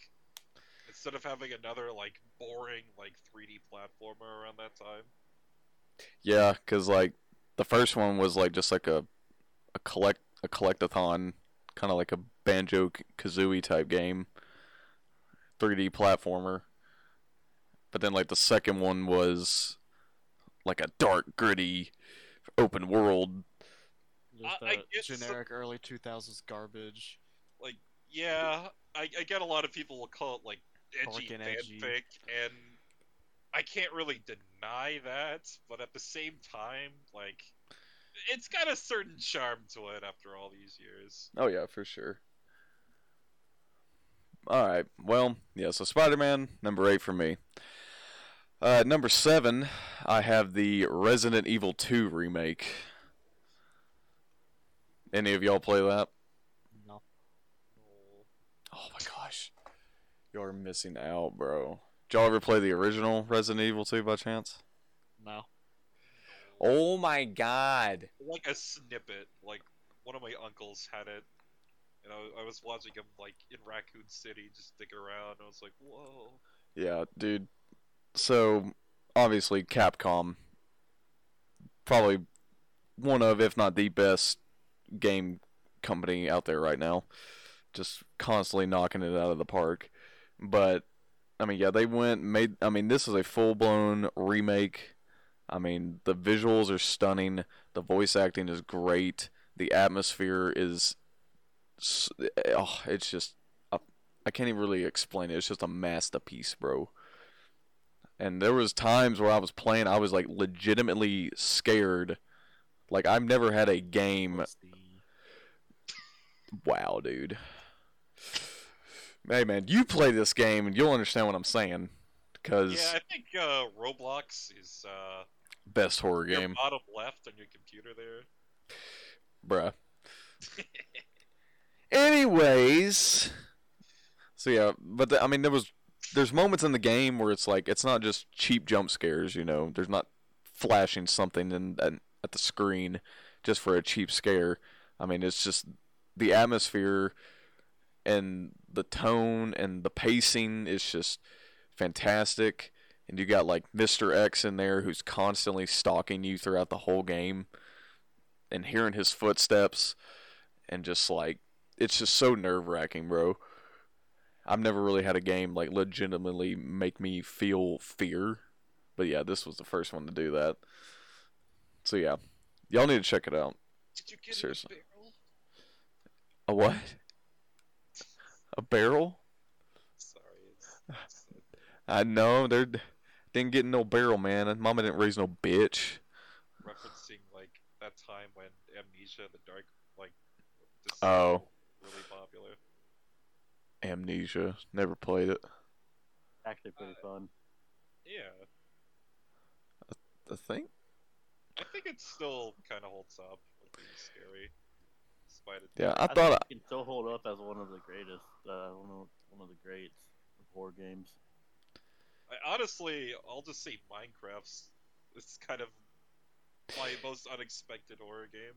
Instead of having another like boring like 3D platformer around that time. Yeah, cause like the first one was like just like a a collect a collectathon, kind of like a Banjo Kazooie type game, 3D platformer. But then like the second one was like a dark, gritty, open world. Just I- I guess some- generic early 2000s garbage. Like, yeah, I, I get a lot of people will call it like edgy Dark and edgy. and I can't really deny that, but at the same time, like, it's got a certain charm to it after all these years. Oh yeah, for sure. All right. Well, yeah. So Spider-Man number eight for me. Uh, number seven, I have the Resident Evil 2 remake. Any of y'all play that? No. Oh my gosh, y'all are missing out, bro. Did y'all ever play the original Resident Evil 2 by chance? No. Oh my god. Like a snippet, like one of my uncles had it. And I, I was watching him like in Raccoon City, just dick around. I was like, "Whoa!" Yeah, dude. So, obviously, Capcom, probably one of, if not the best game company out there right now. Just constantly knocking it out of the park. But, I mean, yeah, they went, made, I mean, this is a full blown remake. I mean, the visuals are stunning, the voice acting is great, the atmosphere is, oh, it's just, I can't even really explain it. It's just a masterpiece, bro. And there was times where I was playing, I was like legitimately scared. Like I've never had a game. Wow, dude. Hey man, you play this game and you'll understand what I'm saying. Cause Yeah, I think uh, Roblox is uh, Best horror Your game, bottom left on your computer there. bruh. Anyways, so yeah, but the, I mean, there was there's moments in the game where it's like it's not just cheap jump scares. You know, there's not flashing something in, in at the screen just for a cheap scare. I mean, it's just the atmosphere and the tone and the pacing is just fantastic. And you got like Mr. X in there who's constantly stalking you throughout the whole game and hearing his footsteps and just like it's just so nerve wracking, bro. I've never really had a game like legitimately make me feel fear. But yeah, this was the first one to do that. So yeah. Y'all need to check it out. Did you get Seriously. a barrel? A what? A barrel? Sorry. I know there didn't get no barrel, man. Mama didn't raise no bitch. referencing like that time when Amnesia: The Dark like Oh. really popular. Amnesia. Never played it. Actually, pretty fun. Yeah, I think. I think it still kind of holds up with being scary, despite it. Yeah, I think thought. it can still hold up as one of the greatest, uh, one of one of the greats of horror games. I, honestly, I'll just say Minecraft's. It's kind of my most unexpected horror game.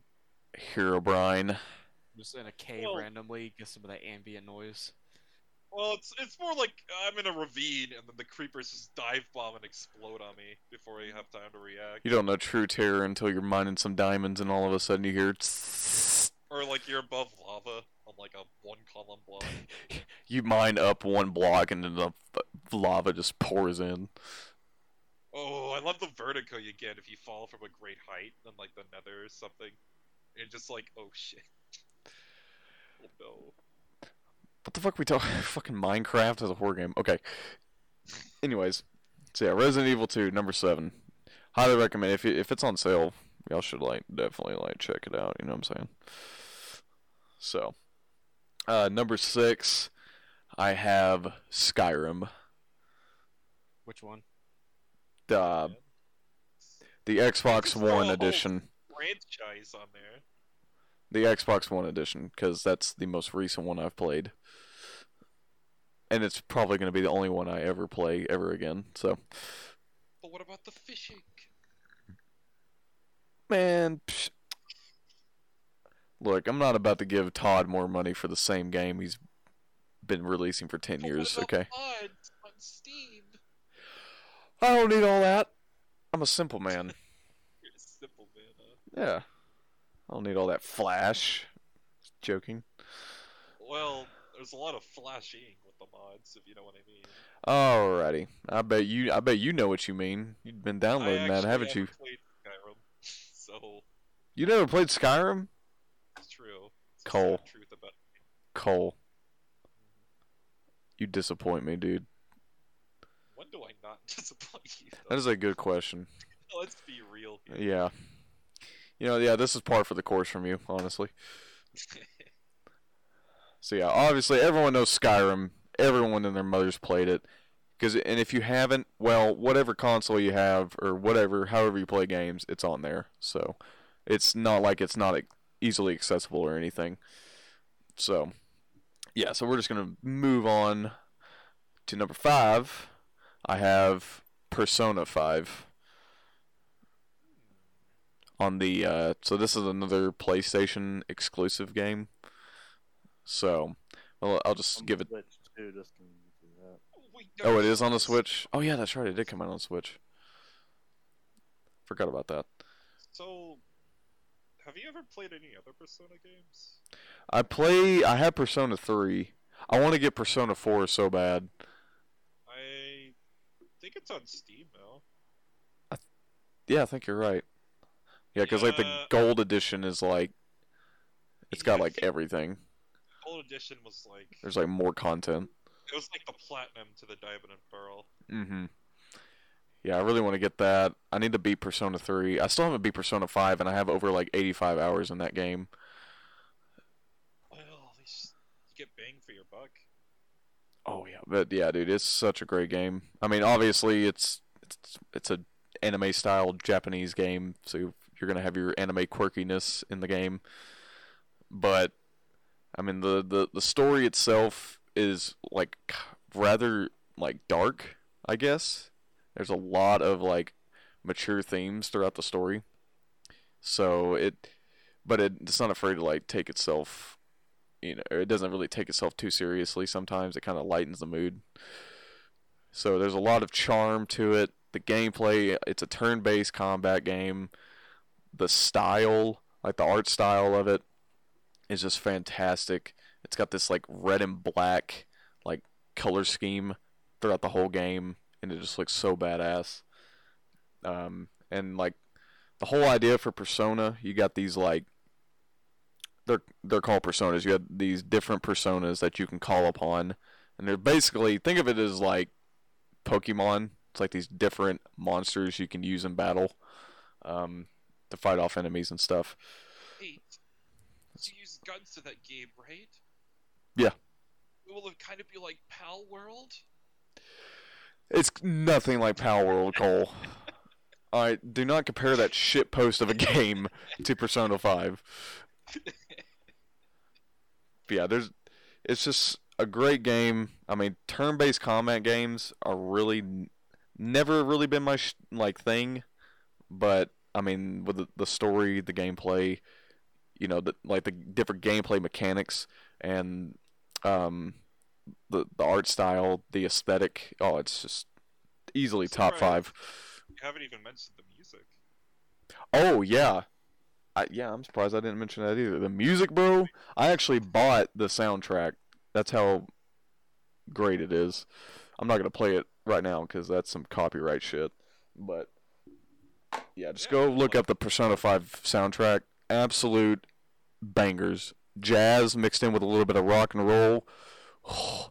Herobrine. Just in a cave Well- randomly, get some of that ambient noise. Well, it's it's more like I'm in a ravine and then the creepers just dive bomb and explode on me before I have time to react. You don't know true terror until you're mining some diamonds and all of a sudden you hear. tss. Or like you're above lava on like a one column block. You mine up one block and then the f- lava just pours in. Oh, I love the vertigo you get if you fall from a great height than like the nether or something. And just like, oh shit. Oh no. What the fuck are we talking? Fucking Minecraft as a horror game. Okay. Anyways, so yeah, Resident Evil 2, number seven. Highly recommend. If if it's on sale, y'all should like definitely like check it out. You know what I'm saying? So, uh, number six, I have Skyrim. Which one? The the Xbox Just throw a One edition. Franchise on there. The Xbox One edition, because that's the most recent one I've played. And it's probably going to be the only one I ever play ever again. So, But what about the fishing? man, psh. look, I'm not about to give Todd more money for the same game he's been releasing for 10 But years, what about okay? mods on Steam. I don't need all that. I'm a simple man. You're a simple man, huh? Yeah. I don't need all that flash. Joking. Well, there's a lot of flashing with the mods, if you know what I mean. Alrighty. I bet you I bet you know what you mean. You've been downloading I that, haven't you? Played Skyrim, so You never played Skyrim? it's true. It's Cole. truth about Cole. You disappoint me, dude. do I not disappoint you? That is a good question. Let's be real here. Yeah. You know, yeah, this is par for the course from you, honestly. So yeah, obviously everyone knows Skyrim. Everyone and their mothers played it. Cause, and if you haven't, well, whatever console you have or whatever, however you play games, it's on there. So it's not like it's not easily accessible or anything. So yeah, so we're just gonna move on to number five. I have Persona Five on the uh, so this is another PlayStation exclusive game. So, well, I'll just On give it. Switch too, just to that. Oh, it is on the. Switch. Oh yeah, that's right. It did come out on Switch. Forgot about that. So, have you ever played any other Persona games? I play. I have Persona Three. I want to get Persona Four so bad. I think it's on Steam now. Yeah, I think you're right. Yeah, because like the gold edition is like, it's got like everything. Gold Edition was like There's like more content. it was like the platinum to the Diamond and Pearl. Mm-hmm. Yeah, I really want to get that. I need to beat Persona 3. I still haven't beat Persona 5, and I have over like 85 hours in that game. Well, at least you get bang for your buck. Oh yeah, but yeah, dude, it's such a great game. I mean, obviously, it's it's it's a anime style Japanese game, so you're gonna have your anime quirkiness in the game. But I mean, the the the story itself is like rather like dark, I guess. There's a lot of like mature themes throughout the story. So it but it, it's not afraid to like take itself you know, it doesn't really take itself too seriously sometimes. It kind of lightens the mood. So there's a lot of charm to it. The gameplay, it's a turn-based combat game. The style, like the art style of it is just fantastic. It's got this like red and black like color scheme throughout the whole game and it just looks so badass. Um, and like the whole idea for Persona, you got these like they're they're called personas. You have these different personas that you can call upon, and they're basically think of it as like Pokemon. It's like these different monsters you can use in battle um, to fight off enemies and stuff. Hey, you use guns to that game, right? Yeah. Will it kind of be like Palworld? It's nothing like Palworld, Cole. Alright, do not compare that shit post of a game to Persona 5. Yeah, there's it's just a great game. I mean, turn-based combat games are really n- never really been my sh- like thing, but I mean, with the, the story, the gameplay, you know, the like the different gameplay mechanics and um the the art style, the aesthetic. Oh, it's just easily top five. You haven't even mentioned the music. Oh yeah, I, yeah. I'm surprised I didn't mention that either. The music, bro. I actually bought the soundtrack. That's how great it is. I'm not gonna play it right now because that's some copyright shit. But yeah, just go look up the Persona 5 soundtrack. Absolute bangers. Jazz mixed in with a little bit of rock and roll. Oh,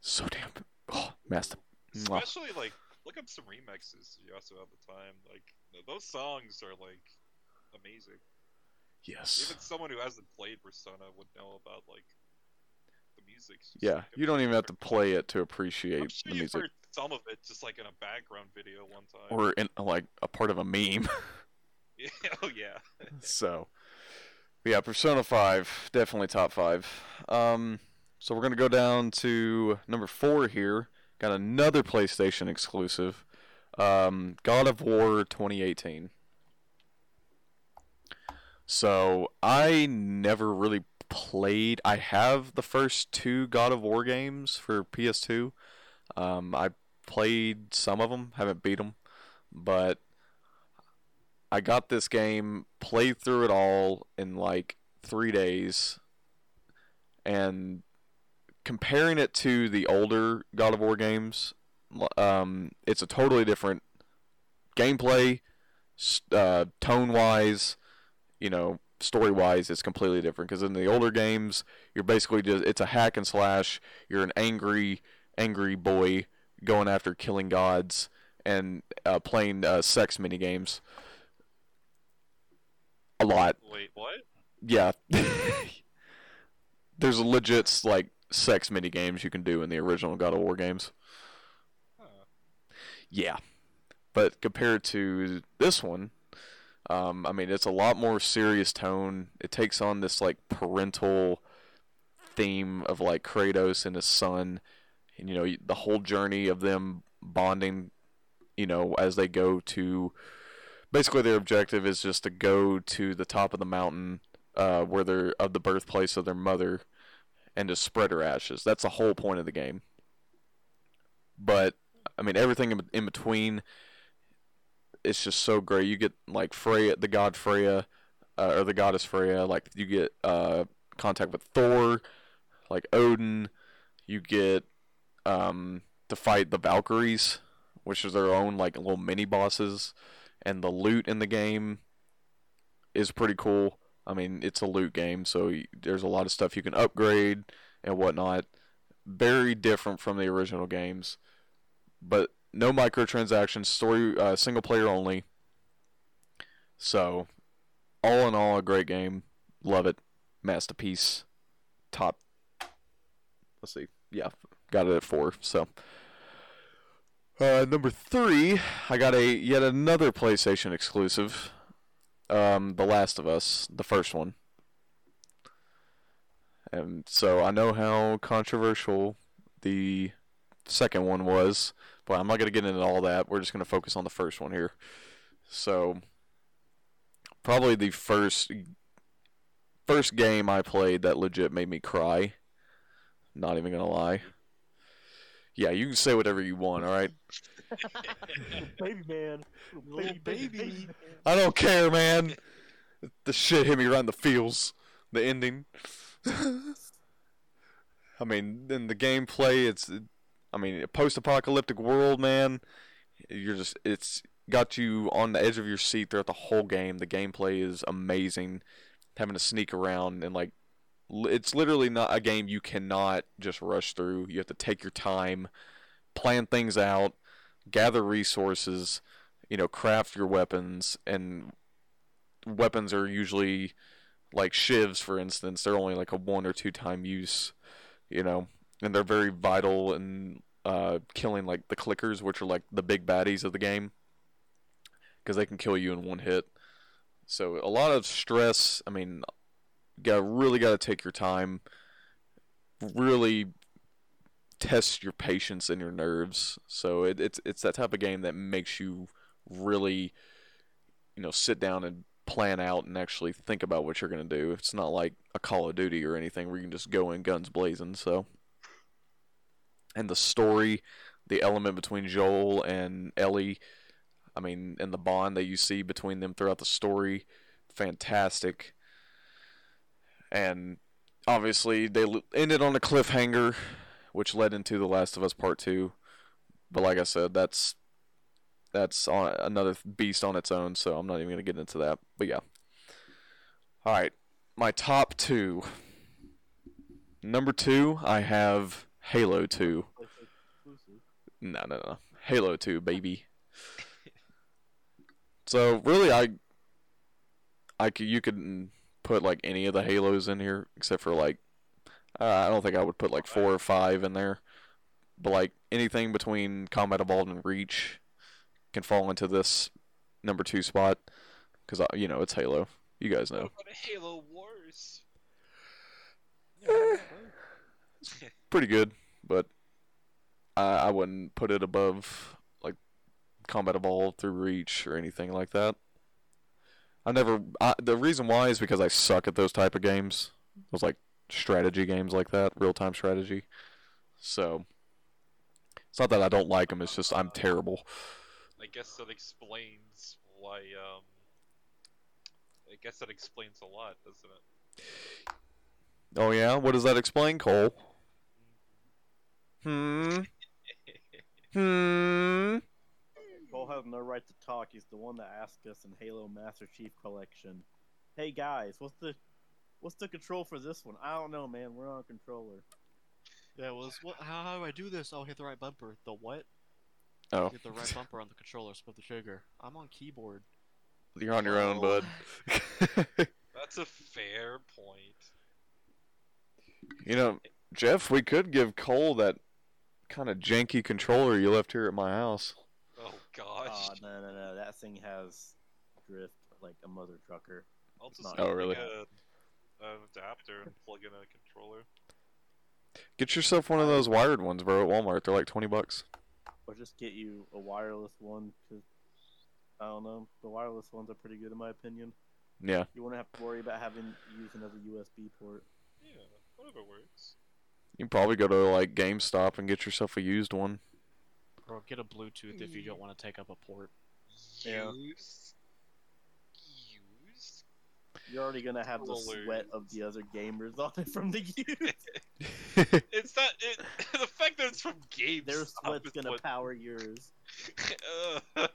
so damn. Oh, master. Especially like look up some remixes you also have the time. Like those songs are like amazing. Yes. Even someone who hasn't played Persona would know about like the music. Yeah, you don't even have to play it to appreciate sure the music. heard some of it just like in a background video one time. Or in like a part of a meme. Yeah, oh yeah. so yeah, Persona 5, definitely top 5. Um so we're going to go down to number 4 here. Got another PlayStation exclusive. Um God of War 2018. So I never really played. I have the first two God of War games for PS2. Um, I played some of them, haven't beat them, but I got this game, played through it all in like three days, and comparing it to the older God of War games, um, it's a totally different gameplay, uh, tone wise, you know, story wise, it's completely different. Because in the older games, you're basically just it's a hack and slash. You're an angry, angry boy going after killing gods and uh, playing uh, sex mini games. A lot, Wait, what? yeah. There's legit like sex mini games you can do in the original God of War games. Huh. Yeah, but compared to this one, um, I mean, it's a lot more serious tone. It takes on this like parental theme of like Kratos and his son, and you know the whole journey of them bonding. You know, as they go to, basically their objective is just to go to the top of the mountain, uh, where they're of the birthplace of their mother, and to spread her ashes. That's the whole point of the game. But I mean, everything in, in between it's just so great. You get like Freya, the god Freya, uh, or the goddess Freya. Like you get uh, contact with Thor, like Odin. You get um, to fight the Valkyries, which is their own like little mini bosses, and the loot in the game is pretty cool. I mean, it's a loot game, so there's a lot of stuff you can upgrade and whatnot. Very different from the original games, but no microtransactions, story uh, single player only. So, all in all, a great game. Love it. Masterpiece. Top. Let's see. Yeah, got it at four. So, Uh, number three, I got a yet another PlayStation exclusive. Um, The Last of Us, the first one. And so I know how controversial the second one was, but I'm not gonna get into all that. We're just gonna focus on the first one here. So probably the first first game I played that legit made me cry. Not even gonna lie. Yeah, you can say whatever you want, all right? baby man. Little baby. I don't care, man. The shit hit me right in the feels. The ending. I mean, in the gameplay, it's, I mean, post-apocalyptic world, man. You're just, it's got you on the edge of your seat throughout the whole game. The gameplay is amazing. Having to sneak around and like it's literally not a game you cannot just rush through. You have to take your time, plan things out, gather resources, you know, craft your weapons, and weapons are usually like shivs, for instance. They're only like a one or two time use, you know, and they're very vital in uh, killing like the clickers, which are like the big baddies of the game, because they can kill you in one hit. So a lot of stress. I mean, got really got to take your time. Really test your patience and your nerves. So it, it's it's that type of game that makes you really, you know, sit down and plan out and actually think about what you're gonna do. It's not like a Call of Duty or anything where you can just go in guns blazing. So, and the story, the element between Joel and Ellie, I mean, and the bond that you see between them throughout the story, fantastic. And obviously, they ended on a cliffhanger, which led into The Last of Us Part Two. But like I said, that's that's on another beast on its own, so I'm not even gonna get into that. But yeah. All right, my top two. Number two, I have Halo Two. No, no, no. Halo 2, baby. so really, I, I could you could put like any of the Halos in here except for like, uh, I don't think I would put like four or five in there, but like anything between Combat Evolved and Reach can fall into this number two spot because you know it's Halo. You guys know. What about Halo Wars? pretty good, but I I wouldn't put it above like Combat Evolved through Reach or anything like that. I never. I, the reason why is because I suck at those type of games. Those like strategy games like that, real time strategy. So it's not that I don't like them. It's just I'm terrible. I guess that explains why. Um, I guess that explains a lot, doesn't it? Oh yeah, what does that explain, Cole? Hmm. Hmm. Cole has no right to talk. He's the one that asked us in Halo Master Chief Collection. Hey guys, what's the what's the control for this one? I don't know, man. We're on a controller. Yeah, was what? How, how do I do this? Oh, hit the right bumper. The what? Oh, Hit the right bumper on the controller. Split the trigger. I'm on keyboard. you're on your own, bud. That's a fair point. You know, Jeff, we could give Cole that kind of janky controller you left here at my house. Oh gosh. Oh no no no, that thing has drift like a mother trucker. I'll just not- oh, get Oh, really? a, an adapter and plug in a controller. Get yourself one of those wired ones, bro, at Walmart. They're like 20 bucks. Or just get you a wireless one, cause I don't know, the wireless ones are pretty good in my opinion. Yeah. You won't have to worry about having to use another USB port. Yeah, whatever works. You can probably go to like GameStop and get yourself a used one. Or get a Bluetooth if you don't want to take up a port. Yeah. Use. Use. You're already gonna have the sweat of the other gamers on it from the use. It's not. It, the fact that it's from games. Their sweat's gonna power yours.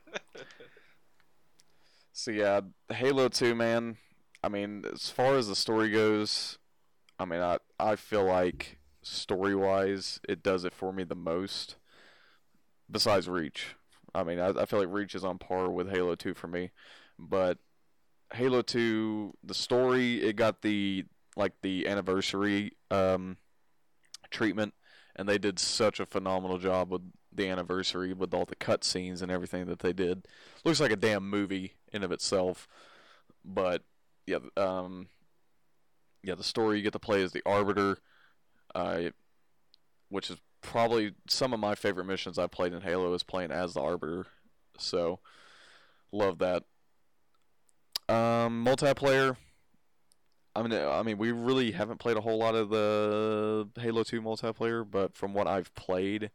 So yeah, Halo 2, man. I mean, as far as the story goes, I mean, I I feel like story-wise, it does it for me the most. Besides Reach, I mean, I, I feel like Reach is on par with Halo 2 for me, but Halo 2, the story, it got the like the anniversary um treatment, and they did such a phenomenal job with the anniversary with all the cutscenes and everything that they did. Looks like a damn movie in of itself. But yeah, um, yeah, the story you get to play as the Arbiter, uh, which is probably some of my favorite missions I've played in Halo is playing as the Arbiter. So love that. Um, multiplayer. I mean, I mean, we really haven't played a whole lot of the Halo 2 multiplayer, but from what I've played,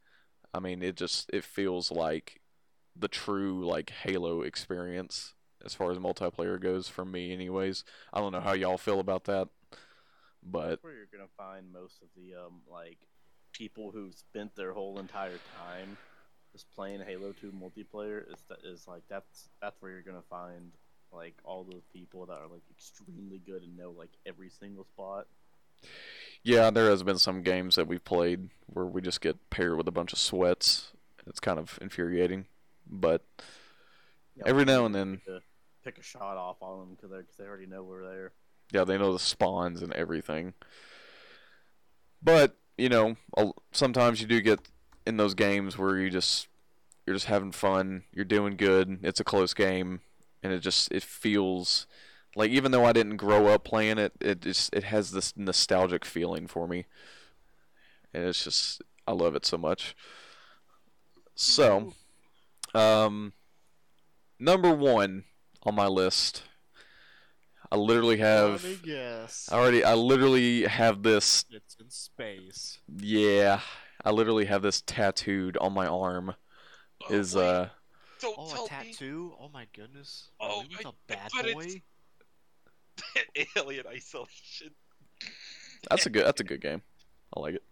I mean, it just it feels like the true like Halo experience as far as multiplayer goes for me anyways. I don't know how y'all feel about that, but That's where you're gonna find most of the um like people who spent their whole entire time just playing Halo 2 multiplayer. Is that is like that's that's where you're gonna find like all those people that are like extremely good and know like every single spot. yeah, there has been some games that we've played where we just get paired with a bunch of sweats. It's kind of infuriating, but Yeah, Every now and then. pick a shot off on them because they cause they already know we're there. Yeah, they know the spawns and everything. But you know, sometimes you do get in those games where you just you're just having fun, you're doing good. It's a close game, and it just it feels like even though I didn't grow up playing it, it just it has this nostalgic feeling for me, and it's just I love it so much. So, um, number one on my list, I literally have. Let me guess. I already, I literally have this. It's in space. Yeah, I literally have this tattooed on my arm. Oh, Is wait, uh, don't Oh, tell a tattoo? Oh my goodness. Oh, Are you with I- a bad but boy? me Alien Isolation. that's a good, that's a good game. I like it.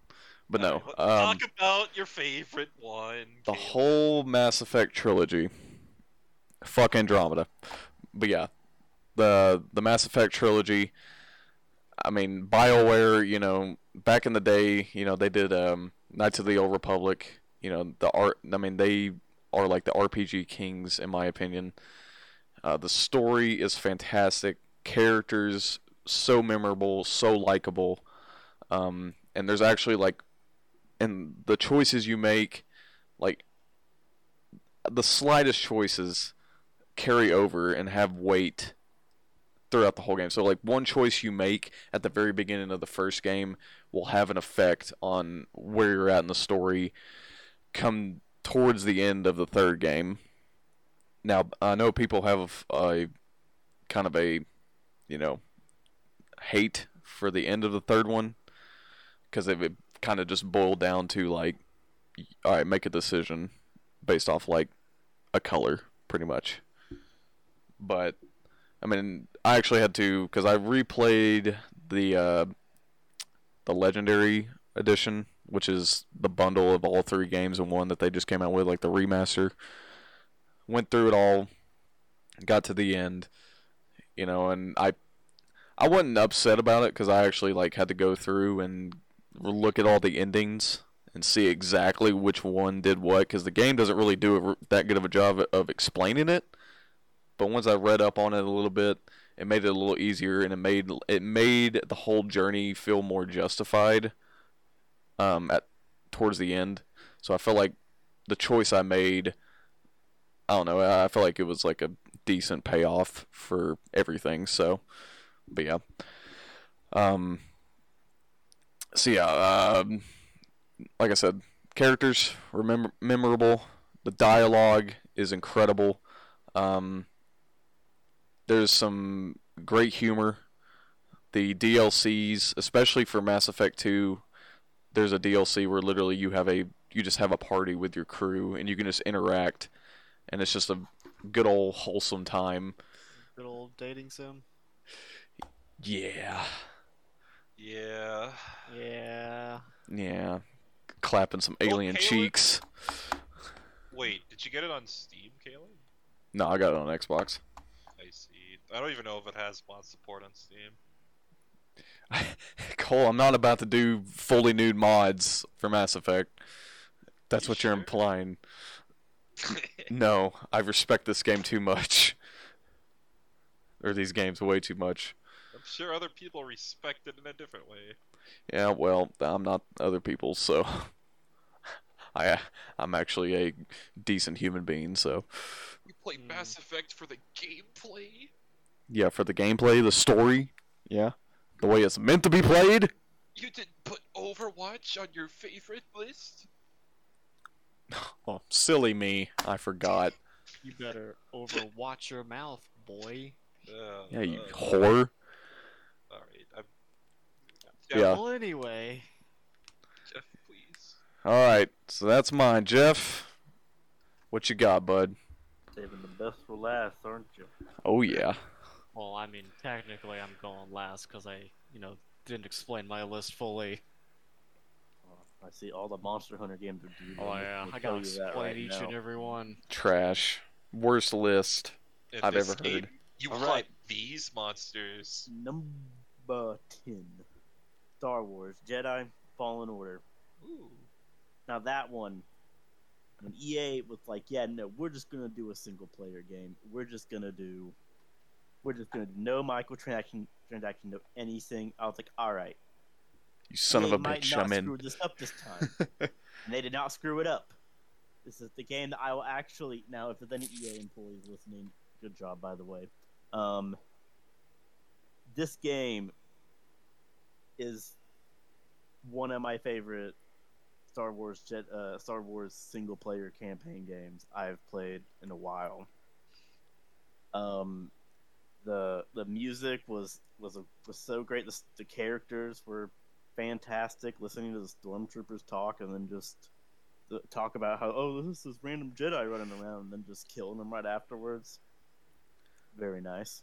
But no, Alright, um, talk about your favorite one. the Caleb. whole Mass Effect trilogy. Fuck Andromeda. But yeah, the the Mass Effect trilogy. I mean, BioWare, you know, back in the day, you know, they did um, Knights of the Old Republic. You know, the art. I mean, they are like the RPG kings, in my opinion. Uh, the story is fantastic. Characters so memorable, so likable. Um, and there's actually like, and the choices you make, like, the slightest choices carry over and have weight throughout the whole game. So like one choice you make at the very beginning of the first game will have an effect on where you're at in the story come towards the end of the third game. Now, I know people have a kind of a, you know, hate for the end of the third one because it, kind of just boiled down to like, all right, make a decision based off like a color, pretty much. But I mean, I actually had to because I replayed the uh, the legendary edition, which is the bundle of all three games in one that they just came out with, like the remaster. Went through it all, got to the end, you know, and I I wasn't upset about it because I actually like had to go through and look at all the endings and see exactly which one did what because the game doesn't really do a, that good of a job of explaining it. But once I read up on it a little bit, it made it a little easier and it made it made the whole journey feel more justified. Um, at towards the end, so I felt like the choice I made. I don't know. I felt like it was like a decent payoff for everything. So, but yeah. Um. So yeah. Um like I said, characters remember memorable. The dialogue is incredible. Um, there's some great humor. The DLCs, especially for Mass Effect 2, there's a DLC where literally you have a you just have a party with your crew and you can just interact, and it's just a good old wholesome time. Good old dating sim. Yeah, Yeah. Yeah. yeah, clapping some Well, alien Caleb- cheeks. Wait, did you get it on Steam, Caleb? No, I got it on Xbox. I don't even know if it has mod support on Steam. Cole, I'm not about to do fully nude mods for Mass Effect. That's You what you're sure? implying. No, I respect this game too much. Or these games way too much. I'm sure other people respect it in a different way. Yeah, well, I'm not other people, so I I'm actually a decent human being. So You play Mm. Mass Effect for the gameplay? Yeah, for the gameplay, the story, yeah, the way it's meant to be played. You didn't put Overwatch on your favorite list? Oh, silly me, I forgot. You better overwatch your mouth, boy. Uh, Yeah, you uh, whore. Alright, I'm... Yeah. Well, anyway, Jeff, please. All right, so that's mine, Jeff. What you got, bud? Saving the best for last, aren't you? Oh yeah. Well, I mean, technically, I'm going last because I, you know, didn't explain my list fully. Oh, I see all the Monster Hunter games are due. Oh yeah, I gotta explain each and every one. Trash. Worst list. In I've ever game, heard. You All hunt right. these monsters. Number ten, Star Wars Jedi Fallen Order. Ooh. Now that one, when EA was like, "Yeah, no, we're just gonna do a single player game. We're just gonna do, we're just gonna do no microtransaction, transaction, no anything." I was like, "All right, You son of a might bitch. not I'm in. screw this up this time." and they did not screw it up. This is the game that I will actually now. If there's any EA employees listening, good job by the way. Um, this game is one of my favorite Star Wars jet, uh, Star Wars single player campaign games I've played in a while. Um, the the music was was a, was so great. The, the characters were fantastic. Listening to the stormtroopers talk and then just talk about how oh this is random Jedi running around and then just killing them right afterwards. Very nice.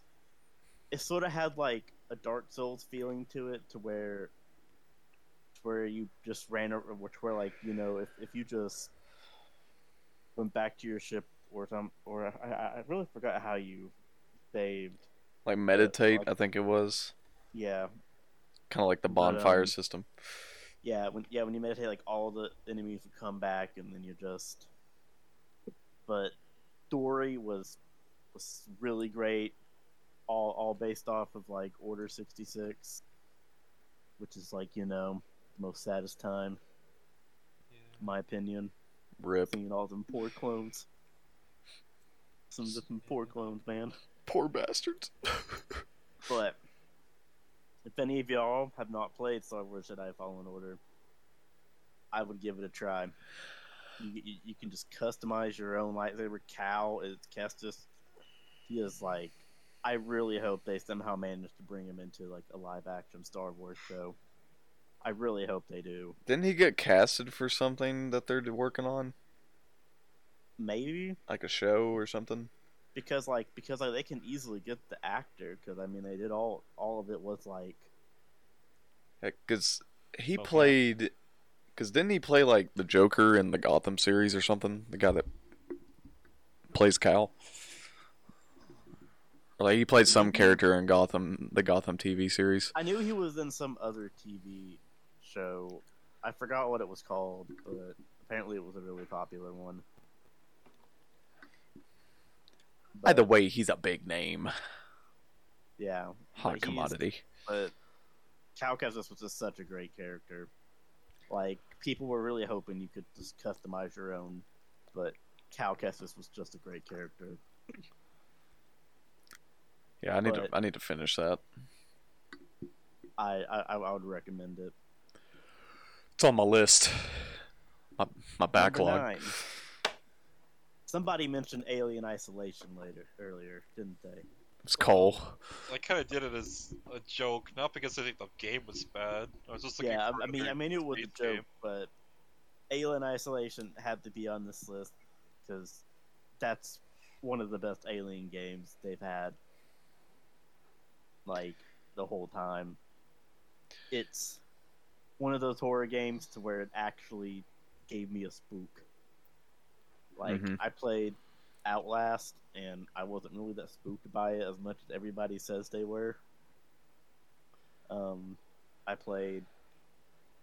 It sort of had like a Dark Souls feeling to it, to where where you just ran over, which where like you know if, if you just went back to your ship or some or I I really forgot how you saved. Like meditate, I think it was. Yeah, Kind of like the But, bonfire um, system. yeah when yeah when you meditate like all the enemies would come back and then you just but story was was really great all all based off of like order 66 which is like you know the most saddest time in my opinion Rip. seeing all them poor clones some of them poor clones man Poor bastards. But if any of y'all have not played Star Wars Jedi Fallen Order, I would give it a try. You, you, you can just customize your own lightsaber. Cal is Kestis. He is like. I really hope they somehow manage to bring him into like a live action Star Wars show. I really hope they do. Didn't he get casted for something that they're working on? Maybe Like a show or something? Because like because like, they can easily get the actor because I mean they did all all of it was like Because he Okay. played. Because didn't he play like the Joker in the Gotham series or something? The guy that plays Cal. Or, like he played some mm-hmm. character in Gotham, the Gotham TV series. I knew he was in some other TV show. I forgot what it was called, but apparently it was a really popular one. But, Either way, he's a big name, yeah, hot commodity. but Cal Kestis was just such a great character. Like people were really hoping you could just customize your own, but Cal Kestis was just a great character. Yeah, I need but- to. I need to finish that. I I, I would recommend it. It's on my list. My my backlog. Nine. Somebody mentioned Alien Isolation later earlier, didn't they? It's Cole. I kind of did it as a joke, not because I think the game was bad. I was just yeah, I, I mean, I mean, it was a joke, game. but Alien Isolation had to be on this list because that's one of the best Alien games they've had, like the whole time. It's one of those horror games to where it actually gave me a spook. Like Mhm. I played Outlast, and I wasn't really that spooked by it as much as everybody says they were. Um, I played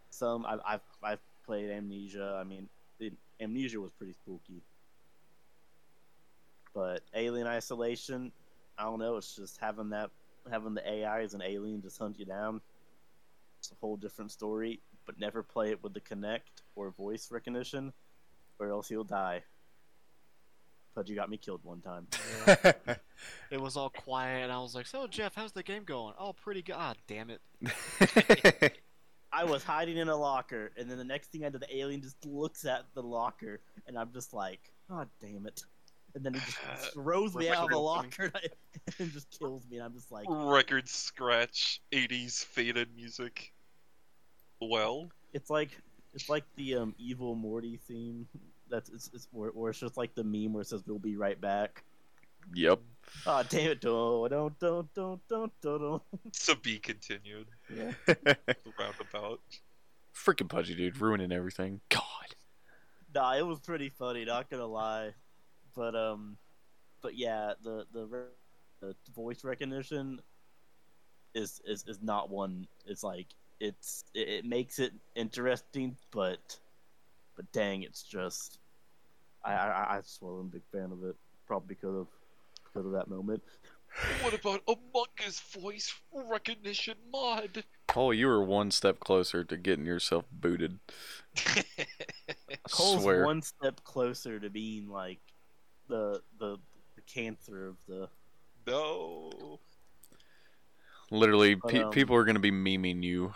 some. I've I've, I've played Amnesia. I mean, it, Amnesia was pretty spooky, but Alien Isolation, I don't know. It's just having that having the AI as an alien just hunt you down. It's a whole different story. But never play it with the Kinect or voice recognition or else you'll die. Pudgy got me killed one time. It was all quiet, and I was like, "So Jeff, how's the game going?" Oh, pretty good. Ah, damn it. I was hiding in a locker, and then the next thing I know, the alien just looks at the locker, and I'm just like, "God damn it!" And then he just throws me out of the locker and, I, and just kills me, and I'm just like, Record scratch, 80s faded music. Well, it's like it's like the um, evil Morty theme. That's it's, it's where, where it's just like the meme where it says "We'll be right back." yep. Oh damn it! Don't don't don't don't don't don't. to be continued. Yeah. Roundabout. Freaking Pudgy, dude, ruining everything. God. Nah, it was pretty funny. Not gonna lie, but um, but yeah, the the, the voice recognition is is is not one. It's like it's it, it makes it interesting, but but dang, it's just I I I just wasn't a big fan of it. Probably because of because of that moment. What about Among Us voice recognition mod? Cole, you were one step closer to getting yourself booted. I Cole's swear. one step closer to being like the the the cancer of the no. Literally, But, pe- um, people are going to be memeing you,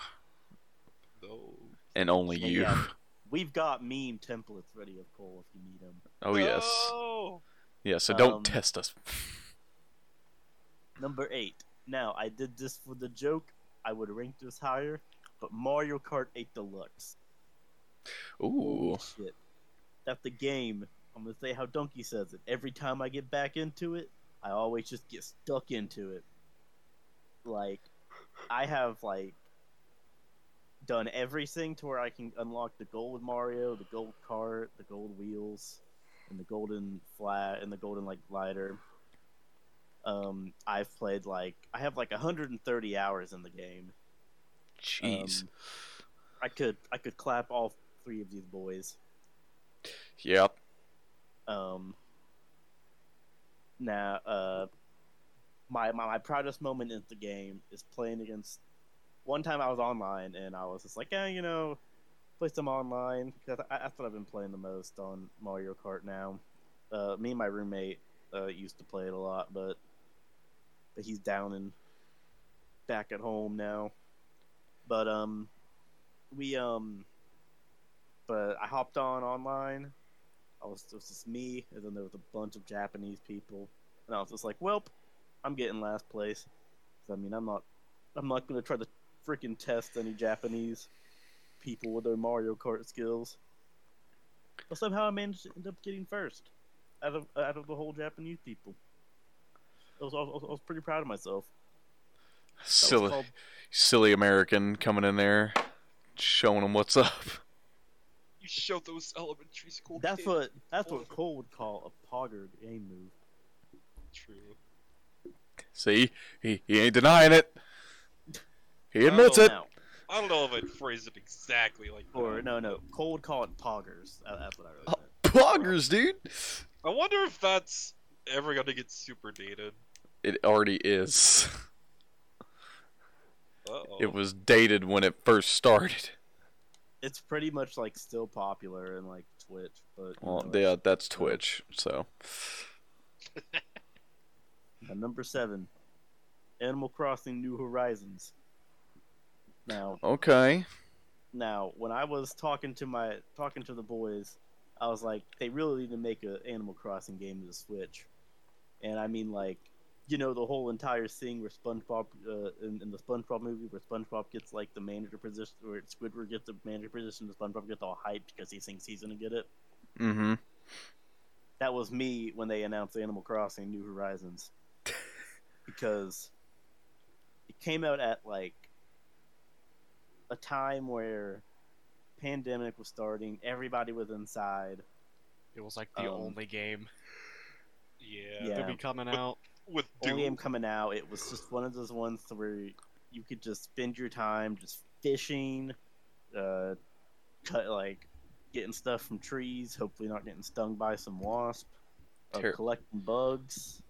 No. and only Yeah, you. yeah. We've got meme templates ready of Cole if you need them. Oh, yes. No. Yeah, so don't Um, test us. Number eight. Now I did this for the joke. I would rank this higher, but Mario Kart 8 Deluxe. Holy Ooh. shit! That's the game. I'm gonna say how Donkey says it. Every time I get back into it, I always just get stuck into it. Like, I have like done everything to where I can unlock the gold Mario, the gold cart, the gold wheels, and the golden flat and the golden like glider. Um, I've played like I have like 130 hours in the game. Jeez. Um, I could I could clap all three of these boys. yep. Um, now, uh, my, my my proudest moment in the game is playing against. One time I was online and I was just like, yeah, you know, play some online because that's what I've been playing the most on Mario Kart now. Uh, me and my roommate uh, used to play it a lot, but but he's down and back at home now. But um, we um, but I hopped on online. I was it was just me, and then there was a bunch of Japanese people, and I was just like, "Welp, I'm getting last place." I mean, I'm not, I'm not gonna try to freaking test any Japanese people with their Mario Kart skills. But somehow I managed to end up getting first out of out of the whole Japanese people. I was, I was, I was pretty proud of myself. That Silly, called- silly American coming in there, showing them what's up. You show those elementary school that's kids. what that's what Cole would call a pogger game move. True. See, he, he ain't denying it. He admits Oh, it. Now, I don't know if I'd phrase it exactly like Or that. no, no, Cole would call it poggers. That's what I really Oh. meant. Poggers, dude. I wonder if that's ever gonna get super dated. It already is. Uh-oh. It was dated when it first started. It's pretty much like still popular in like Twitch, but Well, know, yeah, that's Twitch. So, number seven, Animal Crossing: New Horizons. Now, okay. now, when I was talking to my talking to the boys, I was like, they really need to make an Animal Crossing game to the Switch, and I mean like, you know, the whole entire thing where SpongeBob uh, in, in the SpongeBob movie where SpongeBob gets like the manager position, where Squidward gets the manager position, and SpongeBob gets all hyped because he thinks he's gonna get it. Mm-hmm. that was me when they announced Animal Crossing New Horizons. because it came out at like a time where pandemic was starting, everybody was inside. It was like the Um, only game yeah. Yeah. to be coming out. With Only game coming out, it was just one of those ones where you could just spend your time just fishing, uh, cut like getting stuff from trees, hopefully not getting stung by some wasp, uh, Ter- collecting bugs,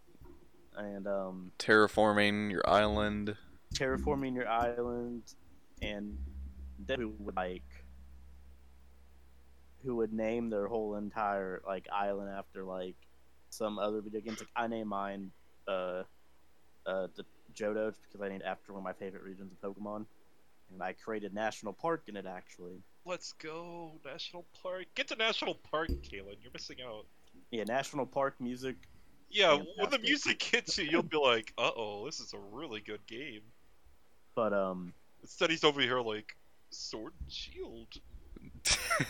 and um, Terraforming your island. terraforming your island, and then who would like who would name their whole entire like island after like some other video games. Like I named mine uh uh the Johto because I named after one of my favorite regions of Pokemon, and I created National Park in it actually. Let's go, National Park. Get to National Park, Kalen. You're missing out. Yeah, National Park music. Yeah, when the music hits you, you'll be like, "Uh oh, this is a really good game." But um, Instead, he's over here like, "Sword and Shield."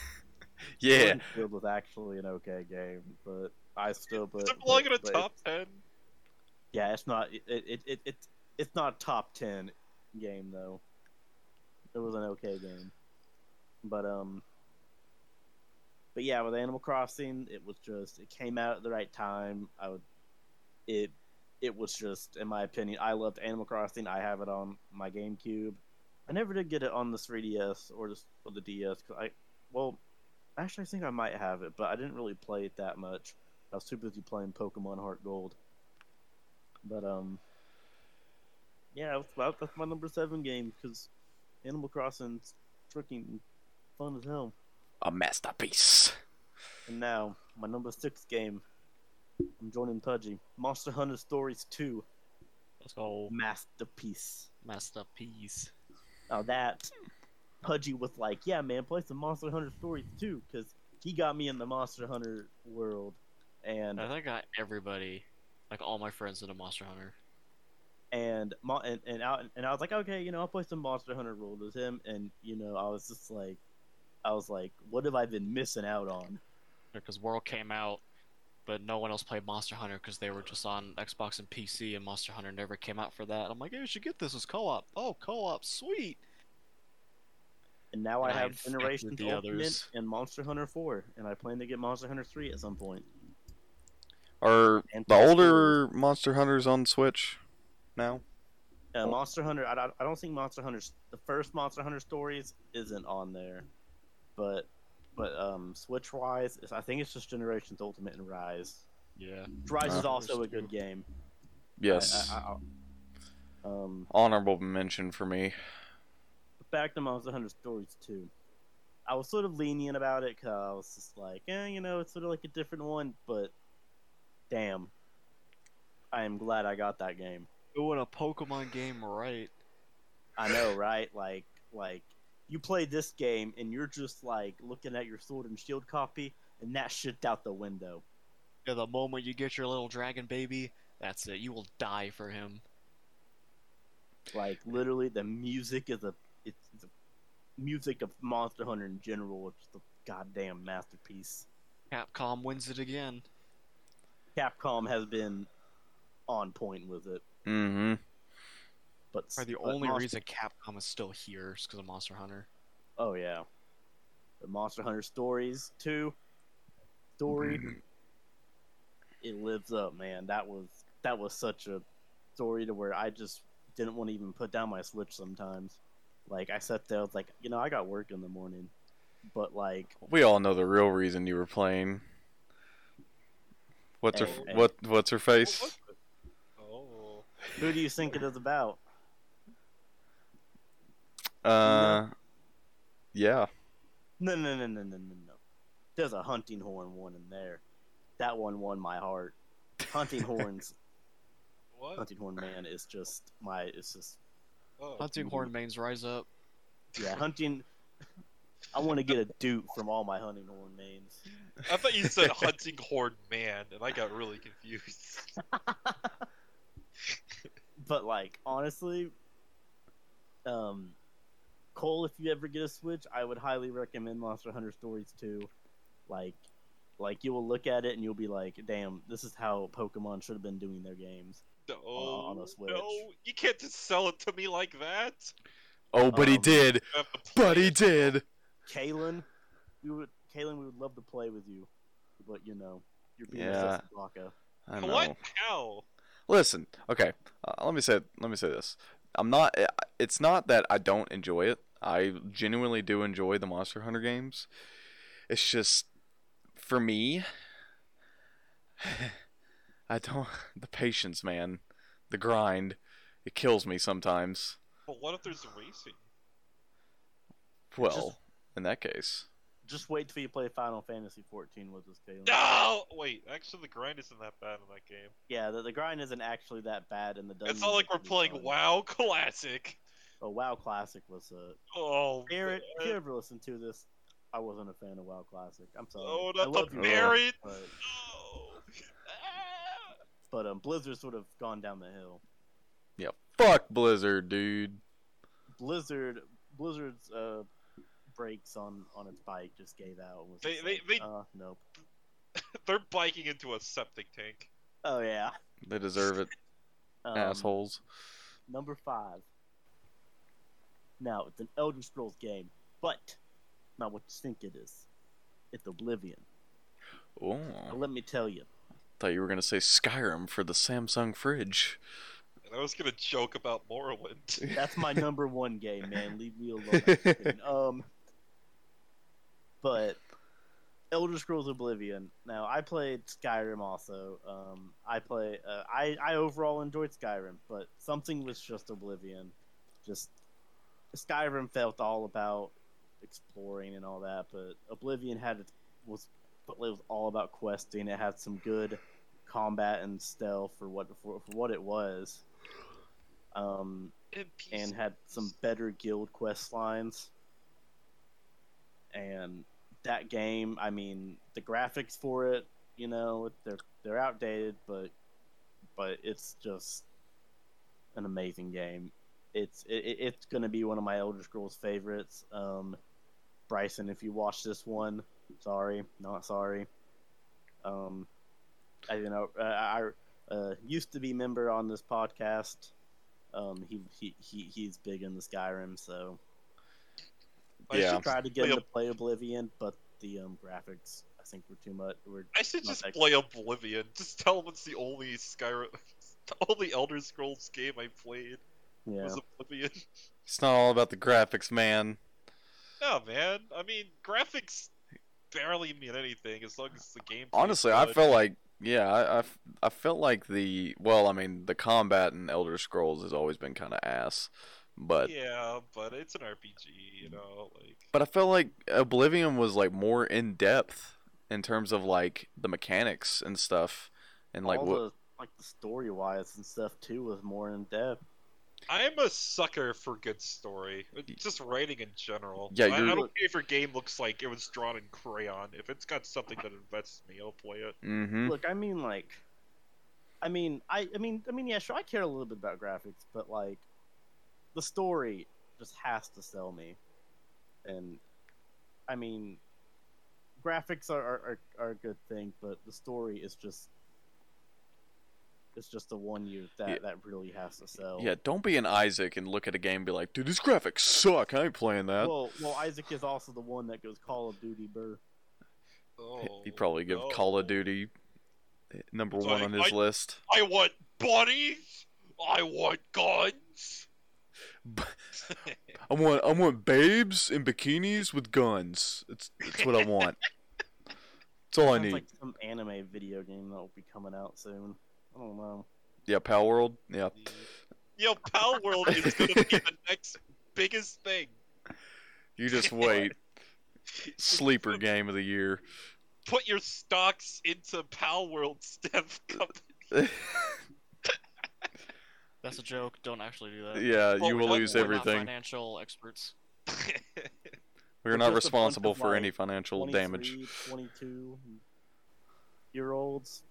yeah. Sword and Shield was actually an okay game, but I still put. Does it belong in a top ten? Yeah, it's not. It it, it it it's not top ten game though. It was an okay game, but um. But yeah, with Animal Crossing, it was just it came out at the right time. I would, it, it was just in my opinion. I loved Animal Crossing. I have it on my GameCube. I never did get it on the 3DS or the or the DS. Cause I, well, actually, I think I might have it, but I didn't really play it that much. I was too busy playing Pokemon Heart Gold. But um, yeah, that's, that's my number seven game because Animal Crossing's freaking fun as hell. A masterpiece. And now my number six game. I'm joining Pudgy. Monster Hunter Stories 2 Let's go, Masterpiece. masterpiece. Now that Pudgy was like, "Yeah, man, play some Monster Hunter Stories 2," because he got me in the Monster Hunter world." And I think I got everybody, like all my friends, into Monster Hunter. and and and I, and I was like, okay, you know, I'll play some Monster Hunter World with him, and you know, I was just like, I was like, what have I been missing out on? Because World came out, but no one else played Monster Hunter because they were just on Xbox and PC, and Monster Hunter never came out for that. I'm like, hey, you should get this as co-op. Oh, co-op, sweet. And now I And I have Generation Generations the Ultimate others. and Monster Hunter 4, and I plan to get Monster Hunter 3 at some point. Are And the older Monster Hunters on Switch now? Uh, Monster Hunter, I don't, I don't think Monster Hunter, the first Monster Hunter Stories isn't on there, but but um, Switch wise, I think it's just Generations Ultimate and Rise. Yeah. Rise is Uh, also a good game. Yes. I, I, I, um, Honorable mention for me. back to Monster Hunter Stories 2. I was sort of lenient about it because I was just like, eh, you know, it's sort of like a different one, but damn. I am glad I got that game. Doing a Pokemon game right. I know, right? Like, like you play this game and you're just like looking at your Sword and Shield copy, and that shit's out the window. Yeah, the moment you get your little dragon baby, that's it. You will die for him. Like, literally, the music is a it's the music of Monster Hunter in general. It's the goddamn masterpiece. Capcom wins it again. Capcom has been on point with it, Mm-hmm. But Probably the but only Monster- reason Capcom is still here is because of Monster Hunter. Oh yeah, the Monster Hunter Stories two story. Mm-hmm. It lives up, man. That was that was such a story to where I just didn't want to even put down my Switch sometimes. Like I sat there, I was like, you know, I got work in the morning, but like, We all know the real reason you were playing. What's her Hey, hey. what What's her face? What was it? Oh, who do you think it is about? Uh, yeah. No, no, no, no, no, no, no. There's a hunting horn one in there. That one won my heart. Hunting horns, what? hunting horn man is just my. It's just Oh. Hunting Horn mains rise up. Yeah, hunting. I want to get a dupe from all my hunting horn mains. I thought you said hunting horn man, and I got really confused. But like honestly, um, Cole, if you ever get a Switch, I would highly recommend Monster Hunter Stories 2. Like, like you will look at it and you'll be like, "Damn, this is how Pokemon should have been doing their games." No, on a Switch. no, you can't just sell it to me like that. Oh, but he Um, did. You have to play But he did. Kalen, we would, Kalen, we would love to play with you, but you know, you're being Yeah. a Baka. I know. What? How? Listen, okay. Uh, let me say let me say this. I'm not. It's not that I don't enjoy it. I genuinely do enjoy the Monster Hunter games. It's just for me. I don't. The patience, man. The grind. It kills me sometimes. But what if there's racing? Well, in that case, just wait till you play Final Fantasy 14 with us, Caleb. No! Wait, actually, the grind isn't that bad in that game. Yeah, the, the grind isn't actually that bad, in the It's not like we're playing fun. WoW Classic. Oh, WoW Classic was a. Oh, Barrett, if you ever listened to this, I wasn't a fan of WoW Classic. I'm sorry. Oh, I not love the Barrett! But, No! But um, Blizzard's sort of gone down the hill. Yeah, fuck Blizzard, dude. Blizzard, Blizzard's uh, brakes on on its bike just gave out. Was they, they, like, they, uh, nope. They're biking into a septic tank. Oh yeah. They deserve it, Um, assholes. Number five. Now it's an Elder Scrolls game, but not what you think it is. It's Oblivion. Oh, Now, let me tell you. I thought you were gonna say Skyrim for the Samsung fridge. And I was gonna joke about Morrowind. That's my number one game, man. Leave me alone. um, but Elder Scrolls Oblivion. Now I played Skyrim also. Um, I play. Uh, I I overall enjoyed Skyrim, but something was just Oblivion. Just Skyrim felt all about exploring and all that, but Oblivion had was it was all about questing. It had some good combat and stealth for what for, for what it was. Um, and had some better guild quest lines. And that game, I mean, the graphics for it, you know, they're they're outdated, but but it's just an amazing game. It's it, it- it's gonna be one of my Elder Scrolls favorites. Um, Bryson, if you watch this one, sorry, not sorry. Um, I you know uh, I uh, used to be member on this podcast. Um, he, he, he he's big in the Skyrim, so I Yeah. should tried to get play him to play Oblivion, but the um, graphics I think were too much. Were I should just play Oblivion. Just tell him it's the only Skyrim, the only Elder Scrolls game I played yeah. was Oblivion. It's not all about the graphics, man. No, man. I mean, graphics barely mean anything as long as the game. Honestly, I felt like yeah, I I felt like the well, I mean, the combat in Elder Scrolls has always been kind of ass, but Yeah, but it's an RPG, you know. Like, but I felt like Oblivion was like more in depth in terms of like the mechanics and stuff, and like all what. the like the story wise and stuff too was more in depth. I'm a sucker for good story, just writing in general. Yeah, I, I you're- don't care if your game looks like it was drawn in crayon. If it's got something that invests me, I'll play it. Mm-hmm. Look, I mean, like, I mean, I, I mean, I mean, yeah, sure, I care a little bit about graphics, but like, the story just has to sell me, and I mean, graphics are are, are, are a good thing, but the story is just. It's just the one you that Yeah. that really has to sell. Yeah, don't be an Isaac and look at a game and be like, dude, these graphics suck. I ain't playing that. Well, well, Isaac is also the one that goes Call of Duty Burr. Oh, He'd probably give no. Call of Duty number It's one like, on his I- list. I want bodies. I want guns. I want I want babes in bikinis with guns. It's it's what I want. That's all I need. like some anime video game that will be coming out soon. Oh, I don't know. Yeah, Palworld. Yeah. Yo, Palworld is gonna be the next biggest thing. You just wait. Sleeper game of the year. Put your stocks into Palworld, Steph. Company. That's a joke. Don't actually do that. yeah, Well, you will we're- lose We're everything. Not financial experts. We're We're not just a bunch responsible for like, any financial damage. 22 year olds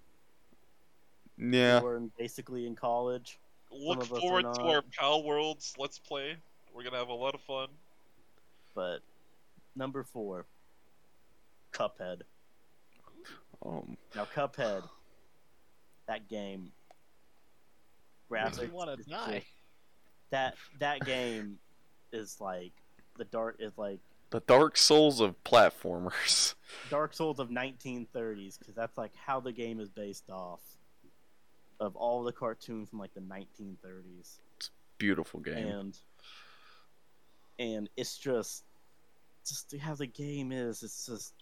Yeah. we're in- basically in college. Look of us are forward to our. Pal Worlds Let's Play. We're gonna have a lot of fun. But number four, Cuphead. Um, Now, Cuphead, that game, graphics, want is to die. that that game is like the dark is like the Dark Souls of platformers. Dark Souls of 1930s because that's like how the game is based off of all the cartoons from like the 1930s. It's Beautiful game. and and it's just just how the game is. It's just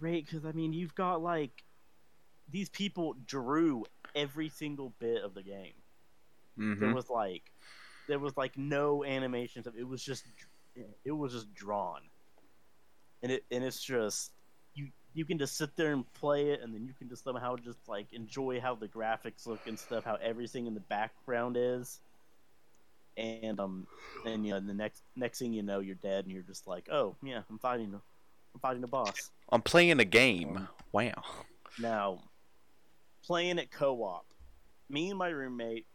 great because i mean you've got like these people drew every single bit of the game. There hmm was like there was like no animations of it was just it was just drawn. And it and it's just you can just sit there and play it, and then you can just somehow just like enjoy how the graphics look and stuff, how everything in the background is, and um, and you know the next next thing you know, you're dead, and you're just like, oh yeah, I'm fighting, a, I'm fighting a boss. I'm playing a game. Wow. Now, playing it co-op, me and my roommate,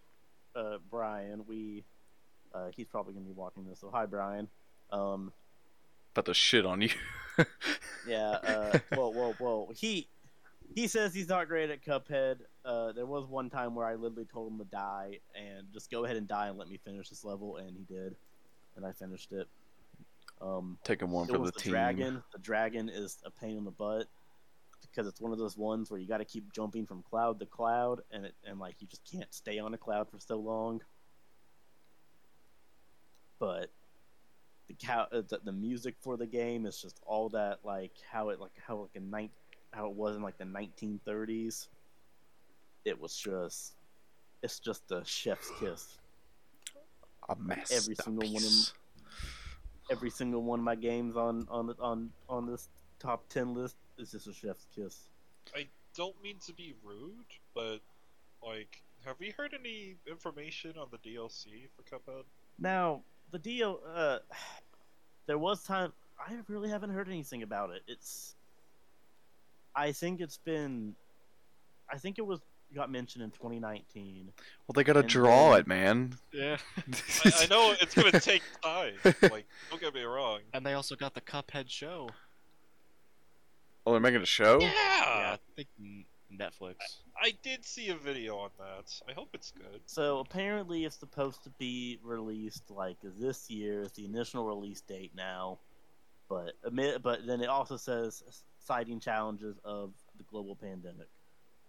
uh, Brian, we, uh, he's probably gonna be watching this, so hi Brian. Um, About to shit on you. yeah. Uh, whoa, whoa, whoa. He he says he's not great at Cuphead. Uh, there was one time where I literally told him to die and just go ahead and die and let me finish this level, and he did, and I finished it. Um, Taking one for the the team. dragon. The dragon is a pain in the butt because it's one of those ones where you got to keep jumping from cloud to cloud, and it and like you just can't stay on a cloud for so long. But the cow, uh, the, the music for the game is just all that like how it like how like a night how it was in like the 1930s. It was just it's just a chef's kiss. A mess. every single one of masterpiece. every single one of my games on on on on this top ten list is just a chef's kiss. I don't mean to be rude, but like, have we heard any information on the DLC for Cuphead? Now the deal, uh, there was time I really haven't heard anything about it. It's, I think it's been, I think it was got mentioned in 2019. Well, they gotta draw then- it, man. Yeah. I, I know it's gonna take time. Like, don't get me wrong. And they also got the Cuphead show. Oh, they're making a show. Yeah, Yeah, I think N- Netflix. I did see a video on that. I hope it's good. So apparently it's supposed to be released like this year. It's the initial release date now, but admit, but then it also says citing challenges of the global pandemic.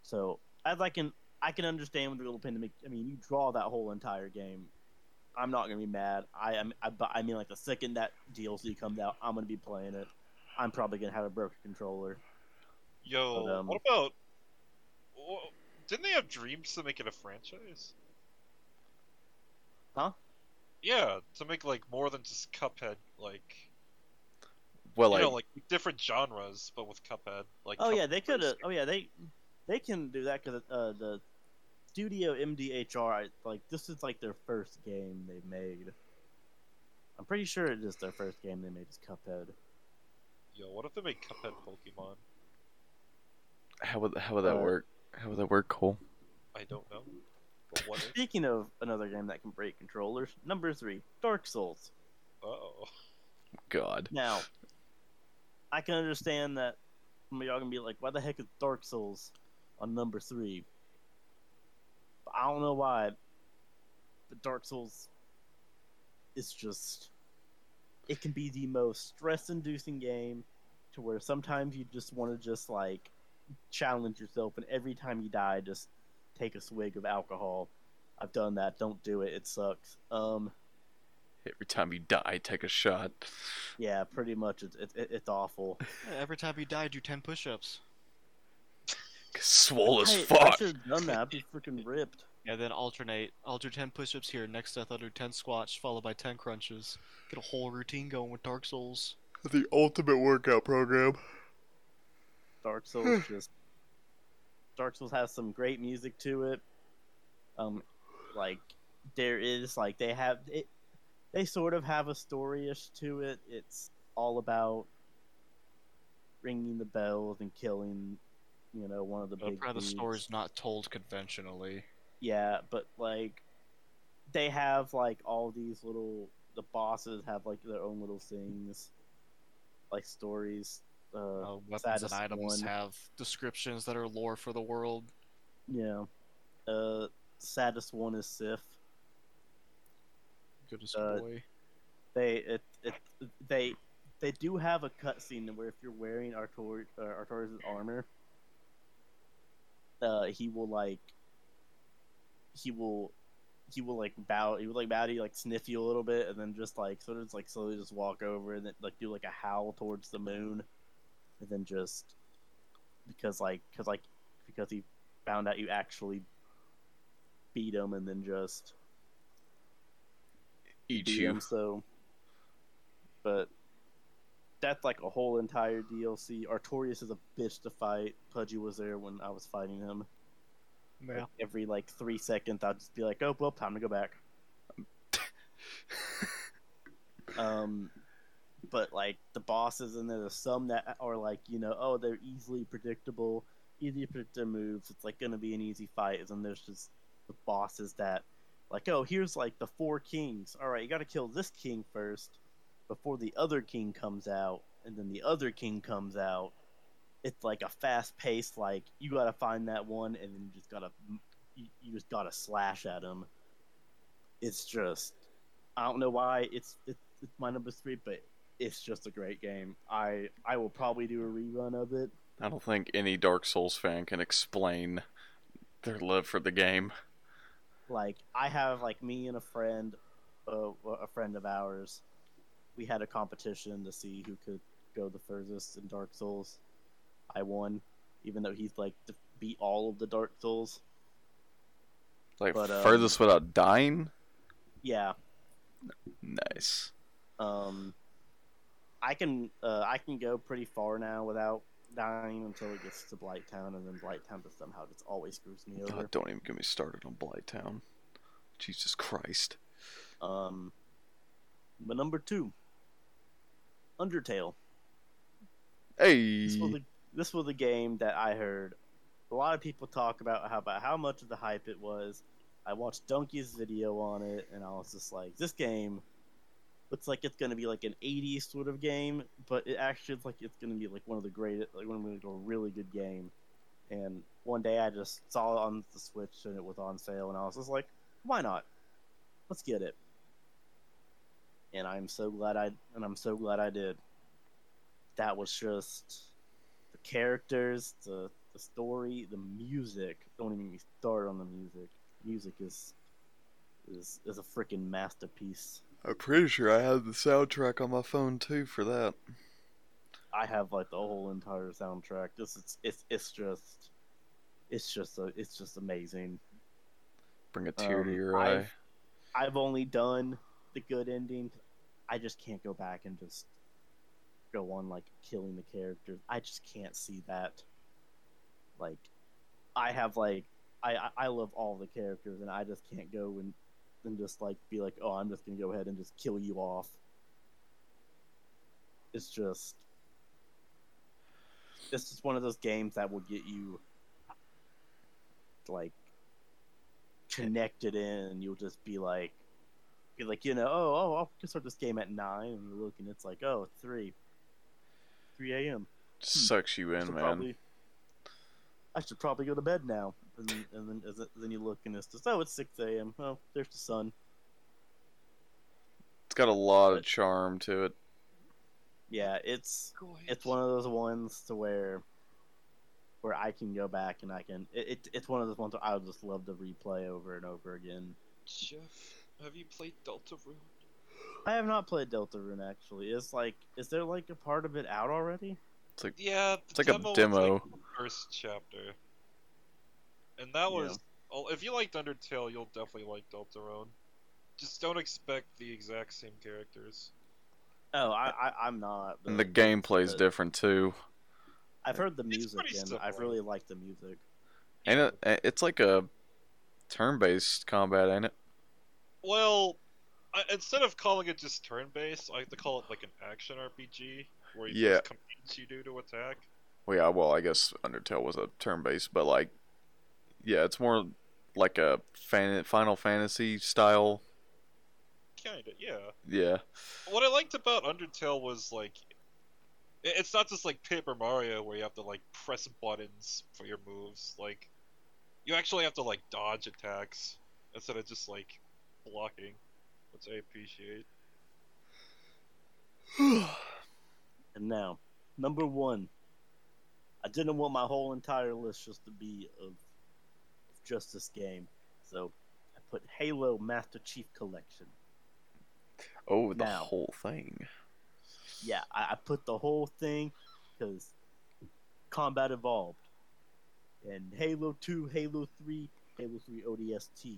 So as I can I can understand with the global pandemic. I mean, you draw that whole entire game. I'm not gonna be mad. I am. I, but I mean, like the second that DLC comes out, I'm gonna be playing it. I'm probably gonna have a broken controller. Yo, But, um, what about? Wha- Didn't they have dreams to make it a franchise? Huh? Yeah, to make like more than just Cuphead, like Well, you like, know, like different genres, but with Cuphead. Like Oh yeah, they could Oh yeah, they they can do that because uh, the studio MDHR, like this is like their first game they made. I'm pretty sure it is their first game they made is Cuphead. Yo, what if they make Cuphead Pokemon? how would how would that uh, work? How would that work, Cole? I don't know. But what? Speaking of another game that can break controllers, number three, Dark Souls. Oh, God. Now, I can understand that some of y'all gonna be like, "Why the heck is Dark Souls on number three? But I don't know why. But Dark Souls is just it can be the most stress-inducing game to where sometimes you just want to just like challenge yourself, and every time you die, just take a swig of alcohol. I've done that. Don't do it. It sucks. Um. Every time you die, take a shot. Yeah, pretty much. It's it, it's awful. Yeah, every time you die, do 10 push ups. Swole as I, I fuck. should have done that. I'd be freaking ripped. Yeah, then alternate. I'll do 10 push ups here. Next death, I'll do 10 squats, followed by 10 crunches. Get a whole routine going with Dark Souls. The ultimate workout program. Dark Souls just Dark Souls has some great music to it. Um, like there is like they have it. They sort of have a story-ish to it. It's all about ringing the bells and killing, you know, one of the But big. probably the dudes. story's not told conventionally. Yeah, but like they have like all these little the bosses have like their own little things, like stories. Uh, weapons and items one. have descriptions that are lore for the world. Yeah. Uh, saddest one is Sif. Goodness Uh, boy. They it, it they they do have a cutscene where if you're wearing Artor uh, armor, uh, he will like he will he will like bow he will like bow to you like sniff you a little bit and then just like sort of just, like slowly just walk over and then like do like a howl towards the moon and then just because like because like because he found out you actually beat him and then just Eat beat you. him, so but that's like a whole entire DLC. Artorias is a bitch to fight. Pudgy was there when I was fighting him. Yeah. Every like three seconds, I'd just be like, "Oh, well, time to go back." um, but like the bosses, and there's some that are like, you know, oh, they're easily predictable, easy to predict their moves. It's like gonna be an easy fight. And there's just the bosses that, like, oh, here's like the four kings. All right, you got to kill this king first before the other king comes out, and then the other king comes out. It's like a fast pace like you gotta find that one, and then you just gotta you, you just gotta slash at him. It's just I don't know why it's it's, it's my number three, but it's just a great game. I I will probably do a rerun of it. I don't think any Dark Souls fan can explain their love for the game. Like I have like me and a friend, uh, a friend of ours, we had a competition to see who could go the furthest in Dark Souls. I won, even though he's like to beat all of the Dark Souls. Like But, um, furthest without dying. Yeah, Nice. um, I can uh, I can go pretty far now without dying until it gets to Blighttown, and then Blighttown just somehow just always screws me over. God, don't even get me started on Blighttown. Jesus Christ. Um, but number two, Undertale. Hey. This was, a, this was a game that I heard a lot of people talk about how about how much of the hype it was. I watched Dunkey's video on it, and I was just like, this game looks like it's gonna be like an '80s sort of game, but it actually looks like it's gonna be like one of the greatest, like one of the really good game. And one day I just saw it on the Switch, and it was on sale, and I was just like, why not? Let's get it. And I'm so glad I, and I'm so glad I did. That was just the characters, the the story, the music. Don't even started on the music. Music is is is a freaking masterpiece. I'm pretty sure I have the soundtrack on my phone too for that. I have like the whole entire soundtrack. This is it's it's just it's just a, it's just amazing. Bring a tear to Um, your I've- eye. I've only done the good ending. I just can't go back and just go on like killing the characters. I just can't see that. Like, I have like I I- I love all the characters, and I just can't go and and just like be like, oh, I'm just gonna go ahead and just kill you off. It's just it's just one of those games that will get you like connected in you'll just be like be like you know oh oh I'll just start this game at nine and you look and it's like oh three three a.m. Sucks you in, man. probably I should probably go to bed now and then and then, as it- then you look and it's just oh it's six a.m. oh there's the sun It's got a lot of charm to it. yeah it's it's one of those ones to where where I can go back and I can it, it it's one of those ones where I would just love to replay over and over again. Jeff, have you played Delta Rune? I have not played Deltarune actually. Is like is there like a part of it out already? It's like yeah, It's like a demo was, demo. like, first chapter, and that was. Oh, if you liked Undertale, you'll definitely like Deltarune. Just don't expect the exact same characters. Oh, I, I I'm not. And the gameplay's the- different too. I've heard the music and similar. I've really liked the music. And it? eh, It's like a turn-based combat, ain't it? Well, I, instead of calling it just turn-based, I like to call it like an action RPG, where you Yeah. use commands you do to attack. Well, yeah. Well, I guess Undertale was a turn-based, but like, yeah, it's more like a fan- Final Fantasy style. Kinda, yeah. Yeah. What I liked about Undertale was like, it's not just like Paper Mario where you have to like press buttons for your moves. Like, you actually have to like dodge attacks instead of just like blocking, which I appreciate. And now, number one. I didn't want my whole entire list just to be of, of just this game, so I put Halo Master Chief Collection. Oh, the Now. whole thing. Yeah, I, I put the whole thing because combat evolved. And Halo 2, Halo 3, Halo 3 ODST.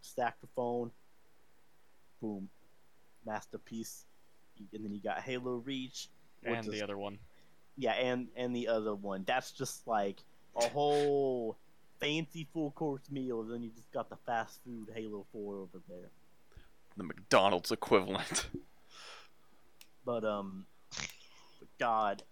Stack the phone, boom, masterpiece. And then you got Halo Reach, and is- the other one. yeah, and and the other one. That's just like a whole fancy full course meal. And then you just got the fast food Halo Four over there. The McDonald's equivalent. But um, God,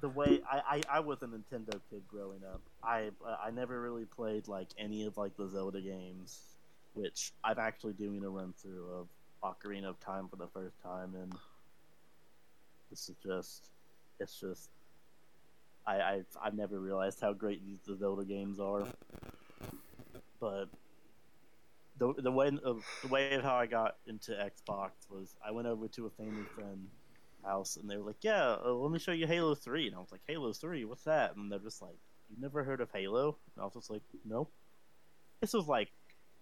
the way I, I I was a Nintendo kid growing up. I I never really played like any of like the Zelda games, which I'm actually doing a run through of Ocarina of Time for the first time, and this is just it's just. I, I've, I've never realized how great these the Zelda games are, but the the way of the way of how I got into Xbox was I went over to a family friend house and they were like, "Yeah, uh, let me show you Halo 3. and I was like, "Halo 3, what's that?" And they're just like, "You've never heard of Halo?" And I was just like, "No." This was like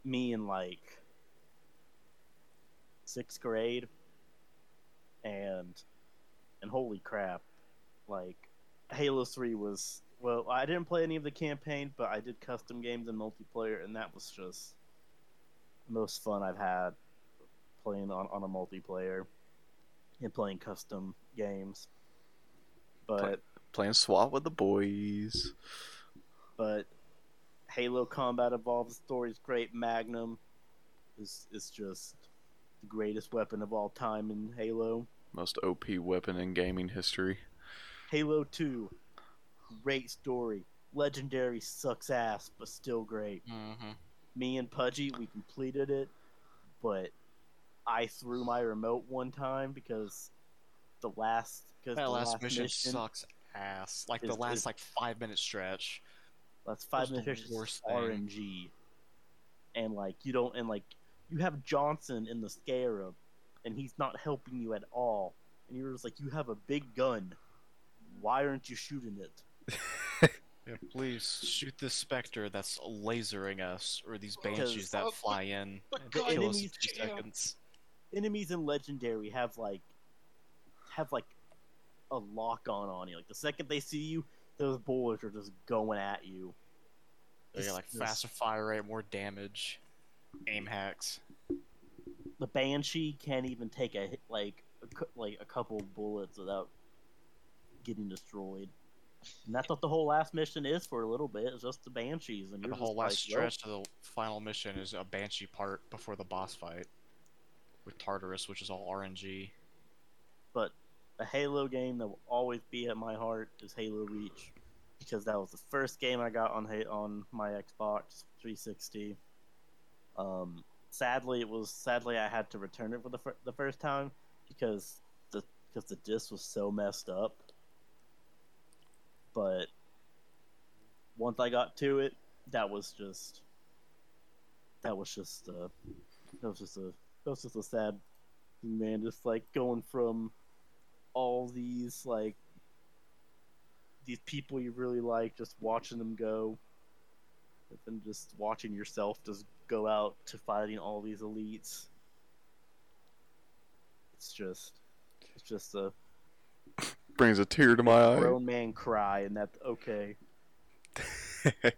me in like sixth grade, and and holy crap, like Halo 3 was well, I didn't play any of the campaign, but I did custom games and multiplayer, and that was just the most fun I've had playing on, on a multiplayer and playing custom games. But Playing SWAT with the boys. but Halo Combat Evolved story is great. Magnum is is just the greatest weapon of all time in Halo. Most OP weapon in gaming history. Halo 2, great story. Legendary sucks ass, but still great. Mm-hmm. Me and Pudgy, we completed it, but I threw my remote one time because the last because That the last, last, mission, sucks ass. Like the last is- like five minute stretch. That's five the minutes is thing. RNG, and like you don't and like you have Johnson in the Scarab, and he's not helping you at all, and you're just like you have a big gun, why aren't you shooting it? Yeah, please shoot this specter that's lasering us, or these banshees that oh, fly in but and the kill us in enemies two seconds. Enemies in Legendary have like have like a lock on on you. Like the second they see you, those bullets are just going at you. They got like just- faster fire rate, more damage, aim hacks. the banshee can't even take a hit, like a, like a couple bullets without getting destroyed. And that's what the whole last mission is for a little bit. It's just the banshees, and And the whole last like, stretch of the final mission is a banshee part before the boss fight with Tartarus, which is all RNG. But a Halo game that will always be at my heart is Halo Reach, because that was the first game I got on on my Xbox 360. Um, sadly, it was sadly I had to return it for the fir- the first time because the because the disc was so messed up. But once I got to it, that was just that was just uh, that was just a that was just a sad man. Just like going from all these like these people you really like, just watching them go, and then just watching yourself just go out to fighting all these elites. It's just, it's just a Brings a tear to my eye. grown man cry, and that's okay.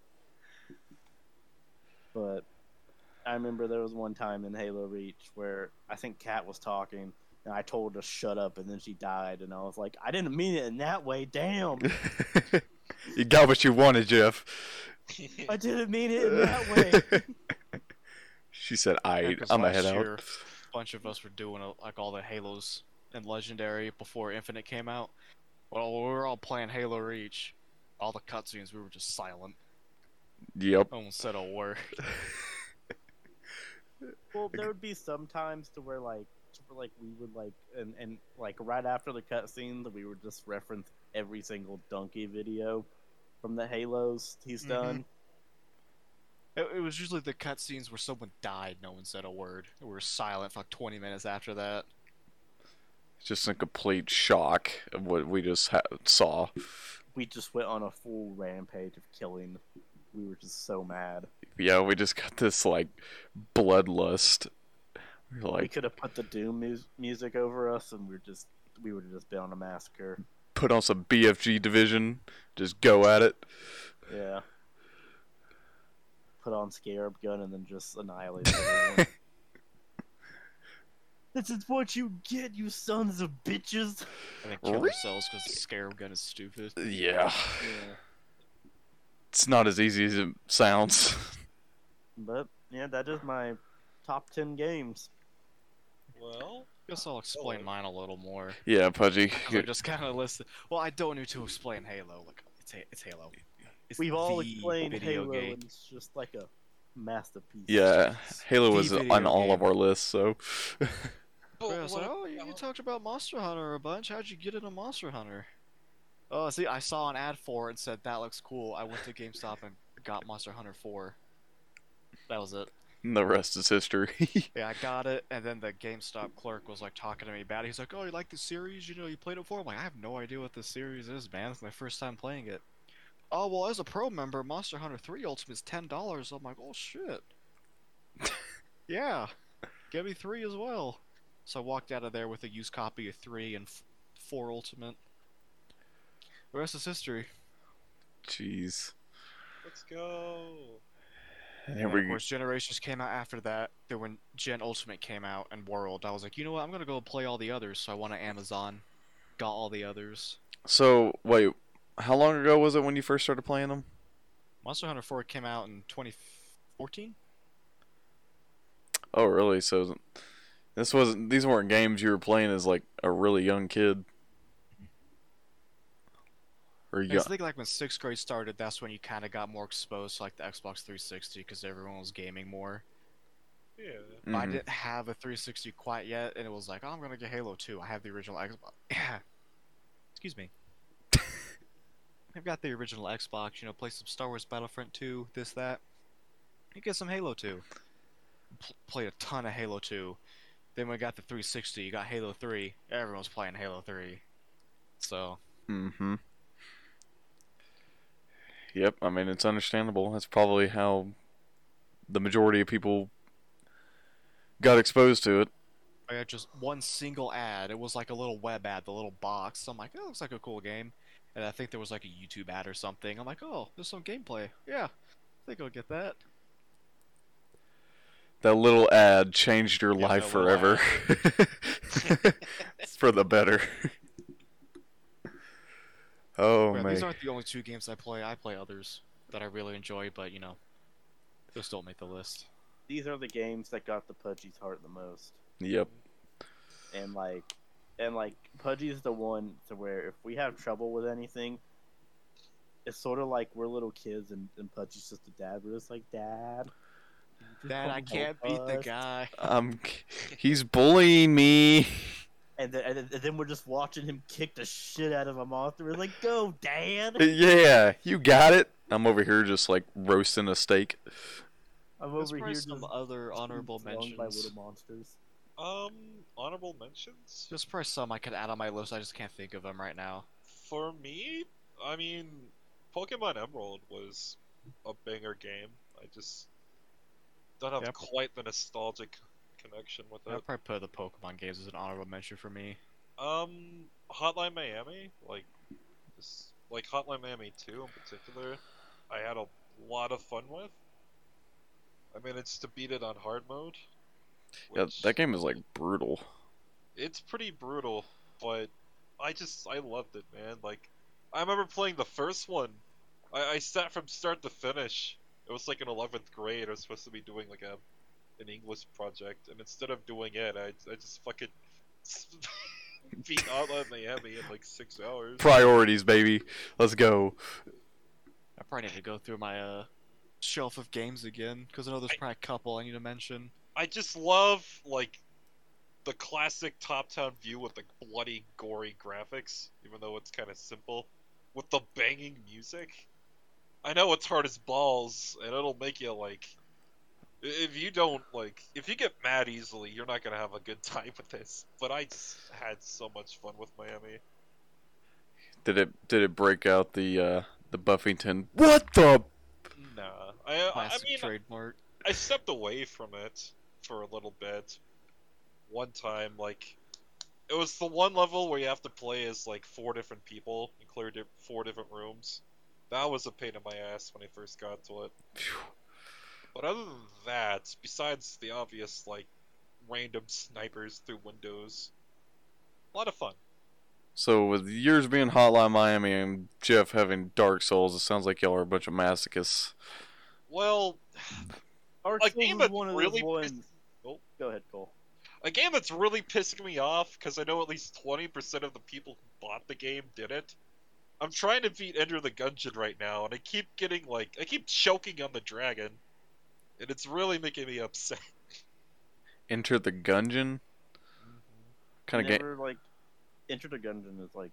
But I remember there was one time in Halo Reach where I think Kat was talking, and I told her to shut up, and then she died, and I was like, I didn't mean it in that way. Damn, you got what you wanted, Jeff. I didn't mean it in that way. she said, "I, Yeah, 'cause I'm gonna head year, out." A bunch of us were doing uh, like all the Halos and Legendary before Infinite came out. Well, we were all playing Halo Reach. All the cutscenes, we were just silent. Yep. No one said a word. Well, there would be some times to where like, to where, like we would like, and and like right after the cutscene, we would just reference every single Dunkey video from the Halos he's Mhm. done. It, it was usually the cutscenes where someone died. No one said a word. We were silent for like 20 minutes after that. Just a complete shock of what we just ha- saw. We just went on a full rampage of killing. We were just so mad. Yeah, we just got this like bloodlust. We like, could have put the Doom mus- music over us, and we're just we would have just been on a massacre. put on some BFG division, just go at it. Yeah. Put on Scarab Gun and then just annihilate everyone. This is what you get, you sons of bitches. And then kill themselves because the scarab gun is stupid. Yeah. Yeah. It's not as easy as it sounds. But yeah, that is my top ten games. Well, I Guess I'll explain mine a little more. yeah, Pudgy. 'Cause I just kind of listed. Well, I don't need to explain Halo. Like it's, Ha- it's Halo. It's We've all explained Halo, game. and it's just like a masterpiece. Yeah, Halo was video on all of our lists, so. but Yeah, it's like, oh, you, you talked about Monster Hunter a bunch. How'd you get into Monster Hunter? Oh, see, I saw an ad for it and said that looks cool. I went to GameStop and got Monster Hunter 4. That was it. And the rest is history. Yeah, I got it, and then the GameStop clerk was like talking to me about it. He's like, "Oh, you like the series? You know, you played it before." I'm like, "I have no idea what the series is, man. It's my first time playing it." Oh well, as a pro member, Monster Hunter 3 Ultimate is ten dollars. I'm like, "Oh shit." yeah, give me three as well. So I walked out of there with a used copy of three and f- four Ultimate. The rest is history. Jeez. Let's go. And And here of we course, Generations came out after that. Then when Gen Ultimate came out and World, I was like, you know what? I'm gonna go play all the others. So I went to Amazon, got all the others. So wait, how long ago was it when you first started playing them? Monster Hunter 4 came out in 2014. Oh, really? So this wasn't. These weren't games you were playing as like a really young kid. Or And you I think like when sixth grade started, that's when you kind of got more exposed to like the Xbox 360 because everyone was gaming more. Yeah. I Mhm. didn't have a 360 quite yet, and it was like, oh, I'm gonna get Halo 2. I have the original Xbox. Yeah. Excuse me. I've got the original Xbox. You know, play some Star Wars Battlefront 2, this that. You get some Halo 2. P- played a ton of Halo 2. Then we got the 360, you got Halo 3. Everyone was playing Halo 3. So Mm-hmm. Yep, I mean it's understandable. That's probably how the majority of people got exposed to it. I got just one single ad. It was like a little web ad, the little box. I'm like, that looks like a cool game. And I think there was like a YouTube ad or something. I'm like, oh, there's some gameplay. Yeah, I think I'll get that. That little ad changed your Yeah, life forever. for the better. oh Yeah, man. these aren't the only two games I play. I play others that I really enjoy, but you know, those don't make the list. These are the games that got the Pudgy's heart the most. Yep. and like and like Pudgy's the one to where if we have trouble with anything, it's sort of like we're little kids and, and Pudgy's just a dad. We're just like, Dad. Dad, I can't help beat the us." guy. Um, he's bullying me. And then, and then we're just watching him kick the shit out of a monster. We're like, Go, Dad. Yeah, you got it. I'm over here just like roasting a steak. I'm There's over probably here some just other honorable thrown by mentions. little monsters. Um, honorable mentions. There's probably some I could add on my list. I just can't think of them right now. For me, I mean, Pokemon Emerald was a banger game. I just don't have Yep. quite the nostalgic connection with it. I'd probably put the Pokemon games as an honorable mention for me. Um, Hotline Miami, like, this, like Hotline Miami 2 in particular, I had a lot of fun with. I managed to beat it on hard mode. Yeah, that game is like brutal. it's pretty brutal, but I just I loved it, man. Like I remember playing the first one. I, I sat from start to finish. It was like in eleventh grade. I was supposed to be doing like a an English project, and instead of doing it, I I just fucking beat Outlaw Miami in like six hours. Priorities, baby. Let's go. I probably need to go through my uh shelf of games again because I know there's I- probably a couple I need to mention. I just love like the classic top-down view with the bloody, gory graphics, even though it's kind of simple, with the banging music. I know it's hard as balls, and it'll make you like. If you don't like, if you get mad easily, you're not gonna have a good time with this. But I just had so much fun with Miami. Did it did it break out the uh the Buffington? What the? Nah, I I, I Classic mean, trademark. I stepped away from it for a little bit. One time, like, it was the one level where you have to play as like four different people and clear di- four different rooms. That was a pain in my ass when I first got to it. Phew. But other than that, besides the obvious like random snipers through windows. A lot of fun. So with yours being Hotline Miami and Jeff having Dark Souls, it sounds like y'all are a bunch of masochists. Well, Dark a Souls game is that's one of really those pissed- ones. Oh. Go ahead, Cole. a game that's really pissing me off because I know at least 20% of the people who bought the game did it. I'm trying to beat Enter the Gungeon right now, and I keep getting like I keep choking on the dragon, and it's really making me upset. Enter the Gungeon mm-hmm. kind of game. Like Enter the Gungeon is like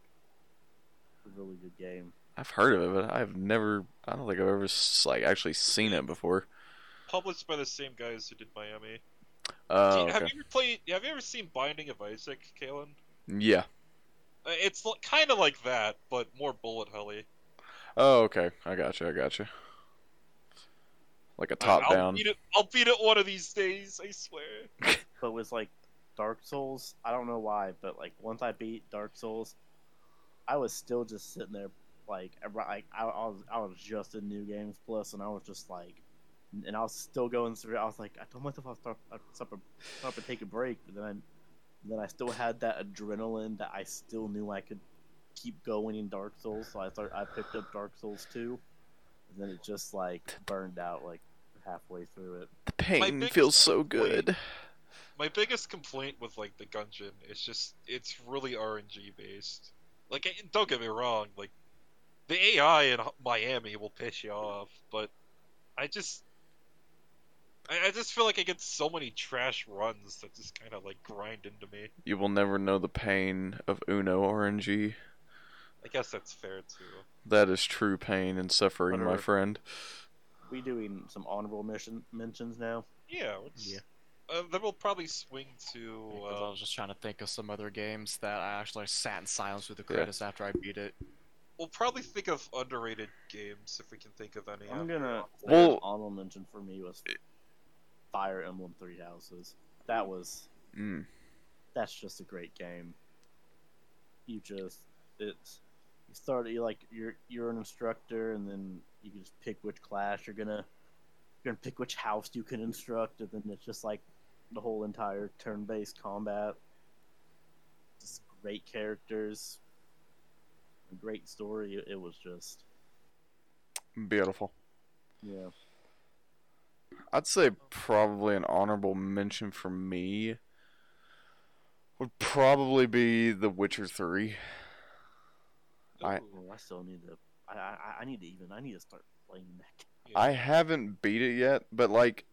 a really good game. I've heard of it, but I've never. I don't think I've ever like actually seen it before. Published by the same guys who did Miami. Do you- Have okay. you ever played? Have you ever seen Binding of Isaac, Kalen? Yeah. Uh, It's kind of like that, but more bullet helly. Oh, okay. I got you. I got you. Like a top I'll down. Beat it, I'll beat it one of these days. I swear. But with like Dark Souls, I don't know why, but like once I beat Dark Souls, I was still just sitting there like I, like, I, I was I was just in New Games Plus, and I was just like, and I was still going through. I was like, I told myself I'll start I'll stop, a, stop and take a break, but then then I still had that adrenaline that I still knew I could keep going in Dark Souls, so I start I picked up Dark Souls two, and then it just like burned out like halfway through it. the pain feels so complaint- good. My biggest complaint with like the Gungeon is just it's really RNG based. Like, don't get me wrong, like the AI in Miami will piss you off, but I just, I, I just feel like I get so many trash runs that just kind of like grind into me. You will never know the pain of Uno RNG. I guess that's fair too. That is true pain and suffering, my friend. We doing some honorable mission mentions now. Yeah. Let's, Yeah. Uh, then we'll probably swing to. Because I Uh, was just trying to think of some other games that I actually sat in silence with the Yeah. credits after I beat it. we'll probably think of underrated games if we can think of any. I'm gonna Well- honorable mention for me was Fire Emblem Three Houses. That was Mm. that's just a great game. You just it's you start you like you're you're an instructor and then you can just pick which class you're gonna you're gonna pick which house you can instruct and then it's just like the whole entire turn-based combat. Just great characters, a great story. It was just Beautiful. yeah. I'd say probably an honorable mention for me would probably be The Witcher 3. I- Ooh, Oh, I still need to. I, I I need to even. I need to start playing that. yeah. I haven't beat it yet, but like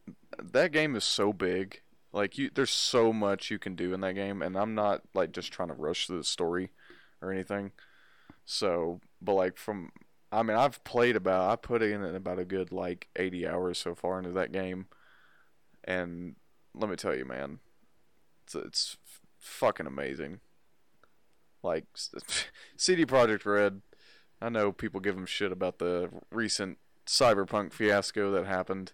that game is so big. Like you there's so much you can do in that game and I'm not like just trying to rush through the story or anything. So, but like from I mean, I've played about I put in about a good like 80 hours so far into that game. And let me tell you, man, it's it's fucking amazing. Like CD Projekt Red, I know people give them shit about the recent cyberpunk fiasco that happened,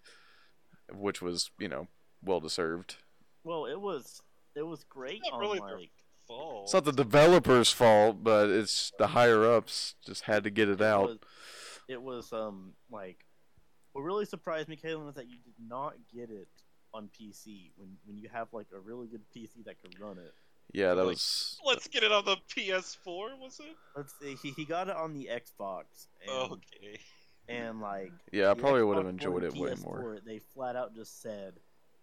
which was you know well deserved. Well, it was it was great Not on really their like Fall. It's not the developers' fault, but it's the higher ups just had to get it it out. was, it was um like what really surprised me, Caitlin, is that you did not get it on PC when when you have like a really good PC that could run it. Yeah, that Like, was Let's get it on the PS4, was it? Let's see, he he got it on the Xbox and Okay. and like yeah. I probably would have enjoyed it way PS4, more. They flat out just said,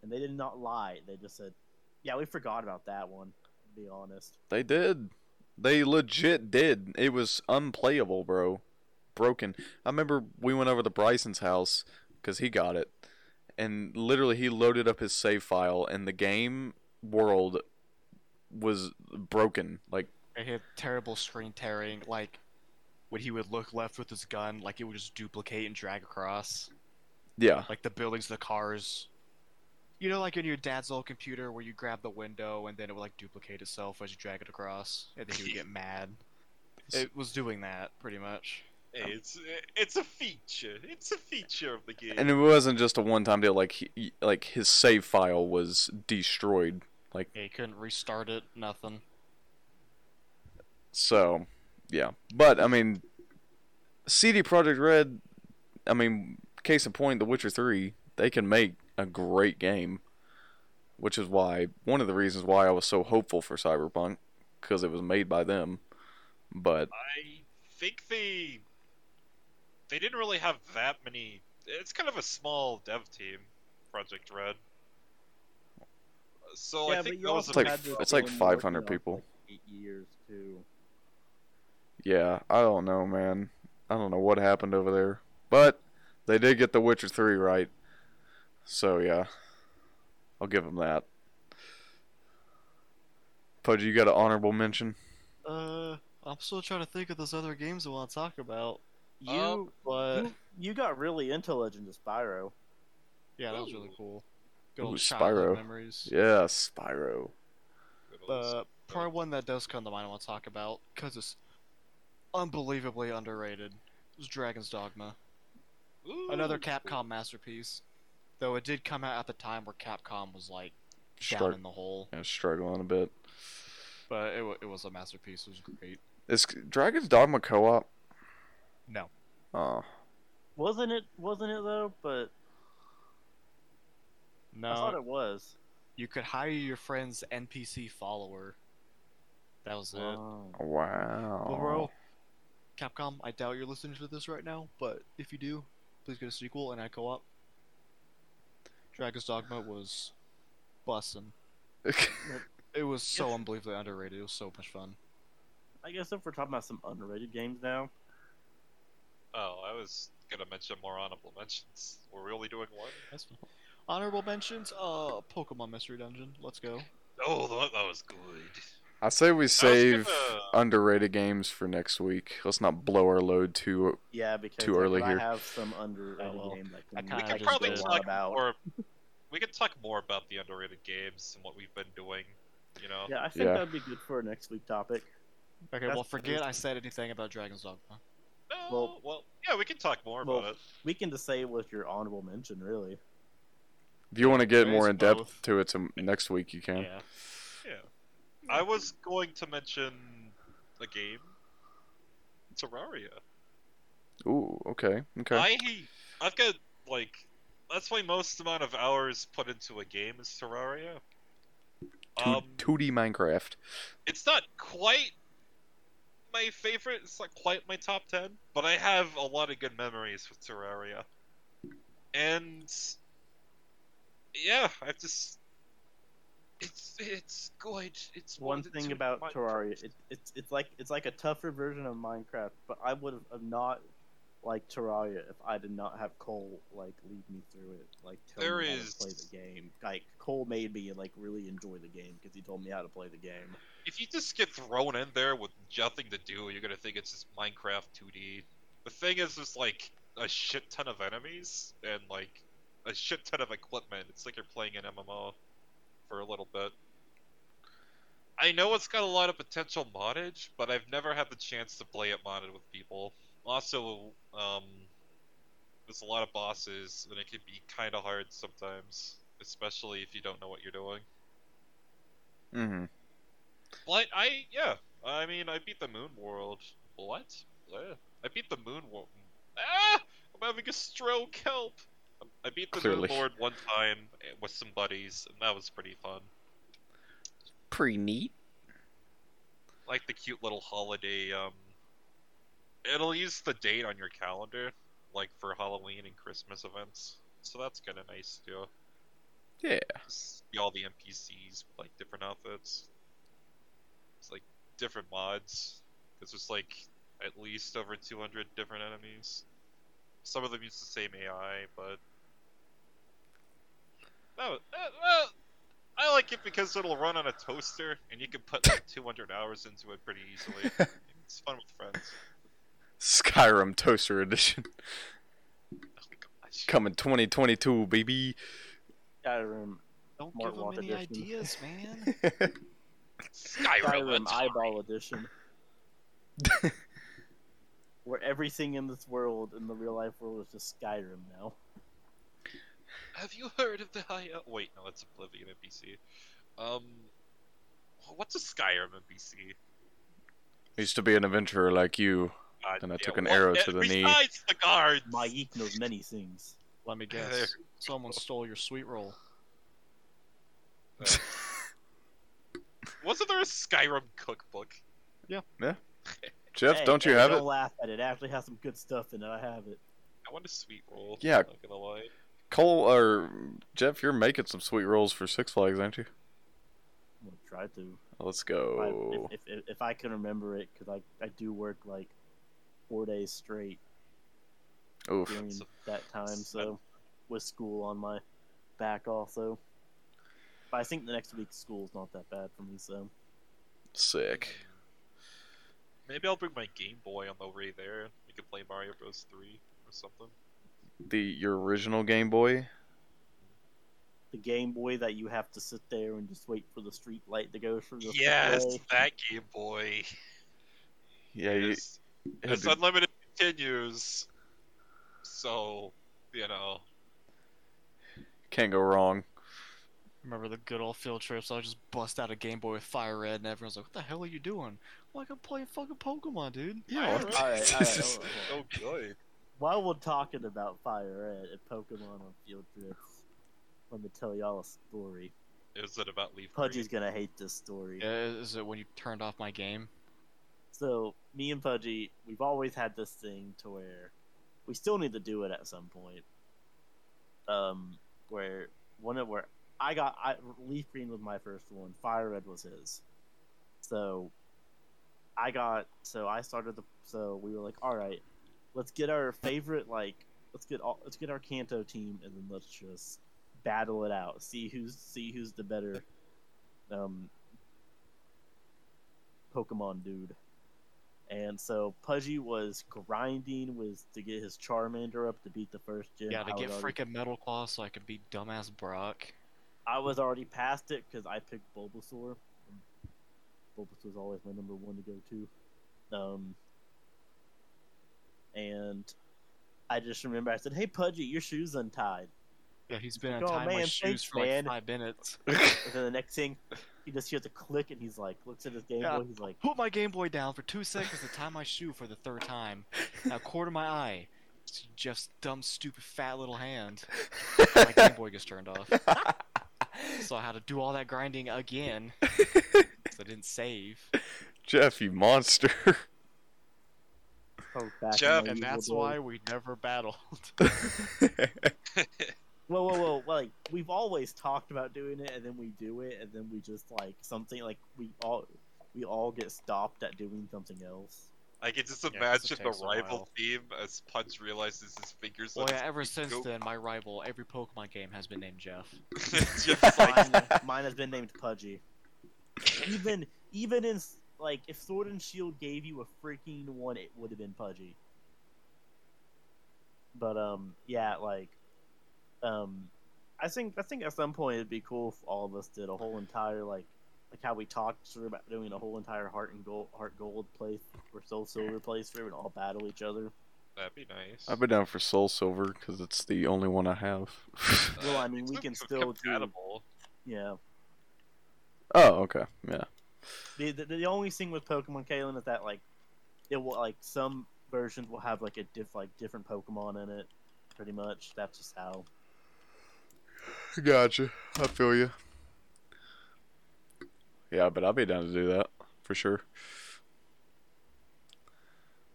and they did not lie. They just said, "Yeah, we forgot about that one." To be honest, They did. They legit did. It was unplayable, bro. Broken. I remember we went over to Bryson's house because he got it, and literally he loaded up his save file, and the game world was broken. Like, I had terrible screen tearing, like when he would look left with his gun, like it would just duplicate and drag across. yeah, Like the buildings, the cars. You know, like in your dad's old computer where you grab the window and then it would like duplicate itself as you drag it across, and then he would get mad. It was doing that pretty much. Hey, it's it's a feature. It's a feature of the game. and it wasn't just a one-time deal. Like, he, like his save file was destroyed. Like, Yeah, you couldn't restart it, nothing. so, yeah. But I mean, CD Projekt Red. I mean, case in point, The Witcher Three. They can make a great game. which is why one of the reasons why I was so hopeful for Cyberpunk because it was made by them. But I think they they didn't really have that many. It's kind of a small dev team, Projekt Red. So yeah, I think but that was also like- a it's like 500 people. for Eight years too. yeah, I don't know, man. I don't know what happened over there, but they did get The Witcher Three right. So yeah, I'll give him that. Pudge, you got an honorable mention? Uh, I'm still trying to think of those other games I want to talk about. You, Um, But you, you got really into Legend of Spyro. yeah, that was really cool. Good Ooh, old childhood Spyro. memories. Yeah, Spyro. Uh, probably one that does come to mind I want to talk about because it's unbelievably underrated. It Was Dragon's Dogma, another Ooh, Capcom masterpiece. Though it did come out at the time where Capcom was like down Strugg- in the hole, yeah, struggling a bit. but it, wa- it was a masterpiece. It was great. Is Dragon's Dogma co-op? No, Oh, Wasn't it? Wasn't it though? But no, I thought it was. you could hire your friend's NPC follower. That was it. Oh. wow. Well, bro, Capcom, I doubt you're listening to this right now, but if you do, please get a sequel and I co-op. Dragon's Dogma was bussin'. It was so Yes. unbelievably underrated. It was so much fun. I guess if we're talking about some underrated games now, Oh, I was gonna mention more honorable mentions. We're really doing one? That's fun. Honorable mentions. Uh, Pokemon Mystery Dungeon. Let's go. Oh, that, that was good. I say we save gonna- underrated games for next week. Let's not blow our load too. yeah, because Too like, early I here. have some underrated Oh, well. games that I can, We I could probably did. go on talk about. more. We could talk more about the underrated games and what we've been doing. You know. Yeah, I think Yeah. that'd be good for a next week topic. Okay, That's- well, forget I said anything about Dragon's Dogma. No, Well- well, yeah, we can talk more well, about it. We can just say it was your honorable mention, really. If you want to get more is in depth to it, to next week you can. Yeah. I was going to mention the game Terraria. Ooh, okay, okay. I I've got like that's my most amount of hours put into a game is Terraria. Two, Um, 2D Minecraft. it's not quite my favorite. It's not quite my top ten, but I have a lot of good memories with Terraria. And yeah, I've just it's it's good. It's One thing about Minecraft. Terraria, it, it's it's like it's like a tougher version of Minecraft, but I would have not liked Terraria if I did not have Cole like lead me through it, like tell There me how is- to play the game. Like Cole made me like really enjoy the game because he told me how to play the game. if you just get thrown in there with nothing to do, you're gonna think it's just Minecraft 2D. The thing is, there's like a shit ton of enemies and like a shit ton of equipment. It's like you're playing an MMO for a little bit. I know it's got a lot of potential moddage, but I've never had the chance to play it modded with people. Also, um, there's a lot of bosses, and it can be kind of hard sometimes, especially if you don't know what you're doing. Mm-hmm. But I, yeah, I mean, I beat the Moon World. What? I beat the Moon World. Ah! I'm having a stroke. Help! I beat the Clearly. Moon Lord one time with some buddies, and that was pretty fun. Pretty neat. Like the cute little holiday. Um, it'll use the date on your calendar, like for Halloween and Christmas events. So that's kind of nice too. Yeah. See all the NPCs with like different outfits. It's like different mods. Because there's like at least over 200 different enemies. Some of them use the same AI, but. No, uh, well, I like it because it'll run on a toaster, and you can put like 200 hours into it pretty easily. it's fun with friends. Skyrim Toaster Edition Oh coming 2022, baby. Skyrim, Don't Smart give them any Edition. ideas, man. Skyrim, Skyrim Eyeball Edition, where everything in this world, in the real life world, is just Skyrim now. Have you heard of the high? Oh, wait, no, that's Oblivion NPC. Um, what's a Skyrim NPC? Used to be an adventurer like you. Then I yeah, took an what- arrow to the knee. Besides the guards. My geek knows many things. Let me There guess. Someone stole your sweet roll. Wasn't there a Skyrim cookbook? Yeah. Yeah. Jeff, Hey, don't you hey, have don't it? laugh at it. It actually has some good stuff in it. I have it. I want a sweet roll. Yeah. Not gonna lie. Cole or Jeff, you're making some sweet rolls for Six Flags, aren't you? I'm gonna try to. Let's If I- go. If, if, if I can remember it, because I, I do work like four days straight Oof. during that time, so- so with school on my back also. But I think the next week school's not that bad for me, so Sick. Maybe I'll bring my Game Boy on the way there. We can play Mario Bros. 3 or something. The your original Game Boy. the Game Boy that you have to sit there and just wait for the street light to go through the Yes, that Game Boy. Yeah, you, It's be- unlimited continues. So, you know. can't go wrong. Remember the good old field trips? I just bust out a Game Boy with Fire Red, and everyone's like, "What the hell are you doing?" I'm like, "I'm playing fucking Pokemon, dude." Yeah. Alright. Alright, alright, hold on. So good. While we're talking about Fire Red and Pokemon on field trips, let me tell y'all a story. Is it about Leaf Green? Pudgy's gonna hate this story. Yeah, Is it when you turned off my game? So me and Pudgy, we've always had this thing to where we still need to do it at some point. Um, where one of where I got I, Leaf Green was my first one. Fire Red was his. So I got so I started the so we were like, all right, let's get our favorite like let's get all let's get our Kanto team and then let's just battle it out. See who's see who's the better um Pokemon dude. And so Pudgy was grinding with to get his Charmander up to beat the first gym. Yeah, to get already- freaking Metal Claw so I could beat dumbass Brock. I was already past it because I picked Bulbasaur. Bulbasaur's always my number one to go to. Um, and I just remember I said, "Hey Pudgy, your shoe's untied." Yeah, he's been Oh, untying my man, shoes thanks, for like man. five minutes. And then the next thing, he just hears a click, and he's like, looks at his Game Yeah. Boy. He's like, Put my Game Boy down for two seconds to tie my shoe for the third time. Now quarter my eye. See Jeff's dumb, stupid, fat little hand. My Game Boy gets turned off. So I had to do all that grinding again. 'cause I didn't save. Jeff, you monster. "Oh, back Jeff- And that's days." why we never battled. Whoa, whoa, whoa! Like we've always talked about doing it, and then we do it, and then we just like something like we all we all get stopped at doing something else. I can just it imagine the takes a rival theme as Punch realizes his fingers. well, on yeah, ever since go- then, my rival, every Pokemon game has been named Jeff. Jeff's like, mine, mine has been named Pudgy. Even even in like if Sword and Shield gave you a freaking one, it would have been Pudgy. But um, yeah, like um, I think I think at some point it'd be cool if all of us did a whole entire like like how we talked sort of about doing a whole entire Heart and Gold Heart Gold place or Soul Silver playthrough and all battle each other. that'd be nice. I've been down for Soul Silver because it's the only one I have. Well, I mean, It's we can co- still do- compatible. Yeah. oh, okay. Yeah. The, the the only thing with Pokemon Kalen is that like it will like some versions will have like a diff like different Pokemon in it. Pretty much, that's just how. Gotcha. I feel you. Yeah, but I'll be down to do that for sure.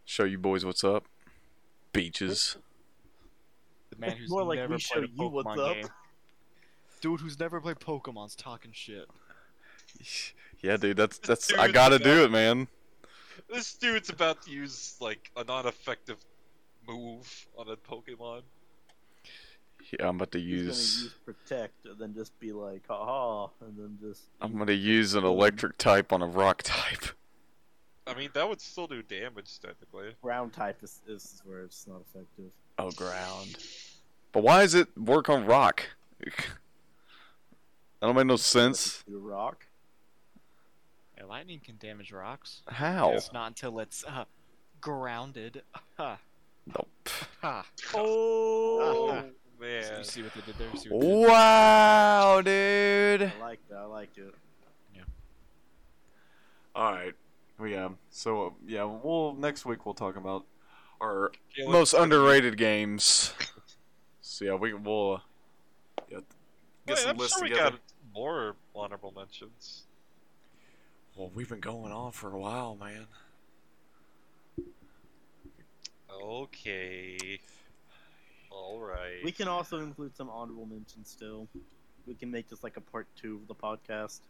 Show you boys what's up. Beaches. The man who's More like never we show played a you what's Pokemon up. game. Dude who's never played Pokemon's talking shit. Yeah, dude, that's that's Dude, I gotta that- do it, man. This dude's about to use like a non-effective move on a Pokemon. Yeah, I'm about to He's gonna use use Protect and then just be like, haha, and then just. I'm gonna use an electric type on a rock type. I mean, that would still do damage technically. Ground type is, is where it's not effective. Oh, ground. But why does it work on rock? that don't make no sense. Do rock. Yeah, lightning can damage rocks. How? It's not until it's uh, grounded. Ha. Nope. Oh man, You see what they did there? See what? Wow, dude. I like that. I liked it. Yeah. All right. Well, yeah. So uh, yeah, we'll next week we'll talk about our Caleb, most what do underrated games. So yeah, we will. Uh, yeah, Wait, get some I'm lists sure we together. got more honorable mentions. Well, we've been going on for a while, man. Okay. All right. We can also include some honorable mentions still. We can make this like a part two of the podcast.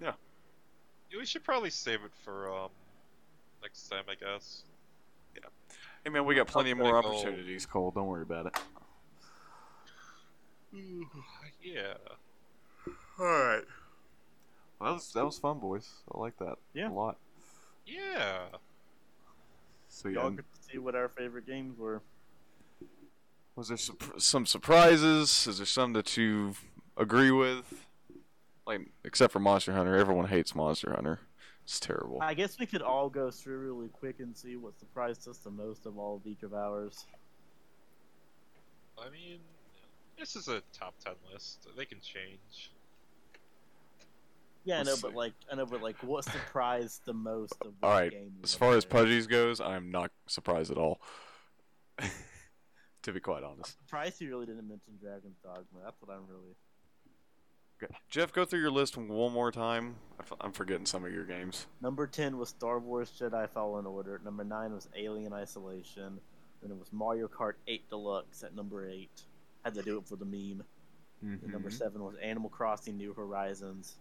Yeah. We should probably save it for um next time, I guess. Yeah. Hey, man, we got plenty of gonna more go- opportunities, Cole. Don't worry about it. yeah. All right. Well, that was that was fun, boys. I like that Yeah. a lot. Yeah. So yeah, Y'all get to see what our favorite games were. was there sup- some surprises? Is there some that you agree with? Like, except for Monster Hunter, everyone hates Monster Hunter. It's terrible. I guess we could all go through really quick and see what surprised us the most of all of each of ours. I mean, this is a top ten list. They can change. Yeah, I know, but like, I know, but like, what surprised the most of All game? As far as? Pudgies goes, I'm not surprised at all. to be quite honest. surprised you really didn't mention Dragon's Dogma. That's what I'm really. Okay. Jeff, go through your list one more time. I'm forgetting some of your games. Number ten was Star Wars Jedi Fallen Order. Number nine was Alien Isolation. Then it was Mario Kart 8 Deluxe at number eight. Had to do it for the meme. And number mm-hmm. seven was Animal Crossing New Horizons.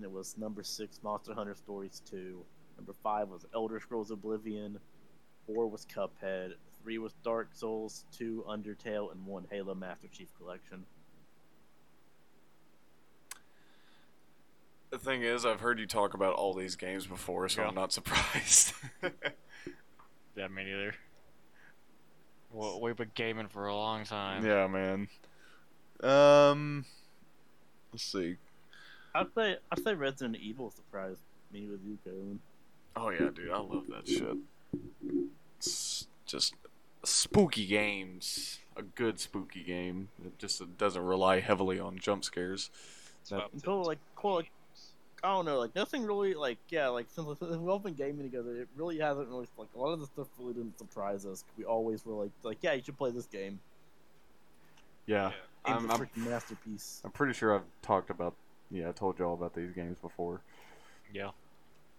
And it was number six Monster Hunter Stories 2. Number five was Elder Scrolls Oblivion. Four was Cuphead. Three was Dark Souls. Two Undertale. And one Halo Master Chief Collection. The thing is, I've heard you talk about all these games before, so Yeah. I'm not surprised. Yeah, me neither. Well, we've been gaming for a long time. yeah, man. Um, let's see. I'd say I'd say Resident Evil surprised me with you, Kevin. Oh yeah, dude, I love that shit. It's just spooky games. A good spooky game. It just doesn't rely heavily on jump scares. It's Until, like, cool, like, games. I don't know, like nothing really, like yeah, like since we've all been gaming together, it really hasn't really like a lot of the stuff really didn't surprise us. We always were like, like yeah, you should play this game. Yeah, Yeah. I'm, a I'm, freaking masterpiece. I'm pretty sure I've talked about. Yeah, I told you all about these games before. Yeah.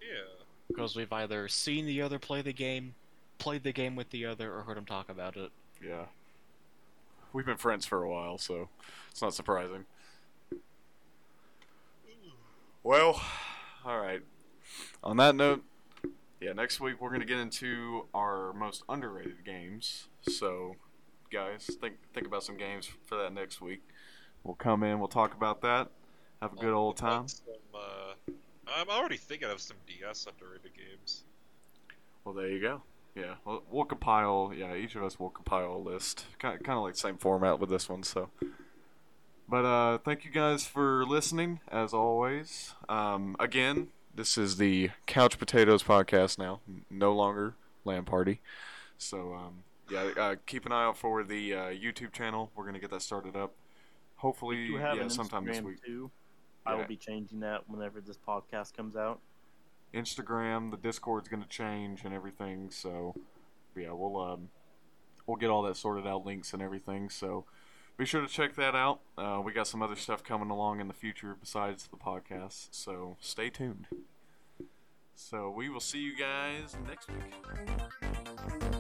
Yeah. Because we've either seen the other play the game, played the game with the other, or heard him talk about it. Yeah. We've been friends for a while, so it's not surprising. Well, all right. On that note, yeah, next week we're gonna get into our most underrated games. So, guys, think think about some games for that next week. We'll come in, we'll talk about that, have a good I'll old time. Some, uh, I'm already thinking of some DS underrated games. Well, there you go. Yeah, we'll, we'll compile. Yeah, each of us will compile a list, kind kind of like the same format with this one. So, but uh, thank you guys for listening, as always. Um, again, this is the Couch Potatoes podcast now, no longer Land Party. So, um, yeah, uh, keep an eye out for the uh, YouTube channel. We're gonna get that started up. Hopefully, have yeah, an sometime this week. too. I will be changing that whenever this podcast comes out. Instagram, the Discord's gonna change and everything. So yeah, we'll um, we'll get all that sorted out, links and everything. So be sure to check that out. Uh, we got some other stuff coming along in the future besides the podcast. So stay tuned. So we will see you guys next week.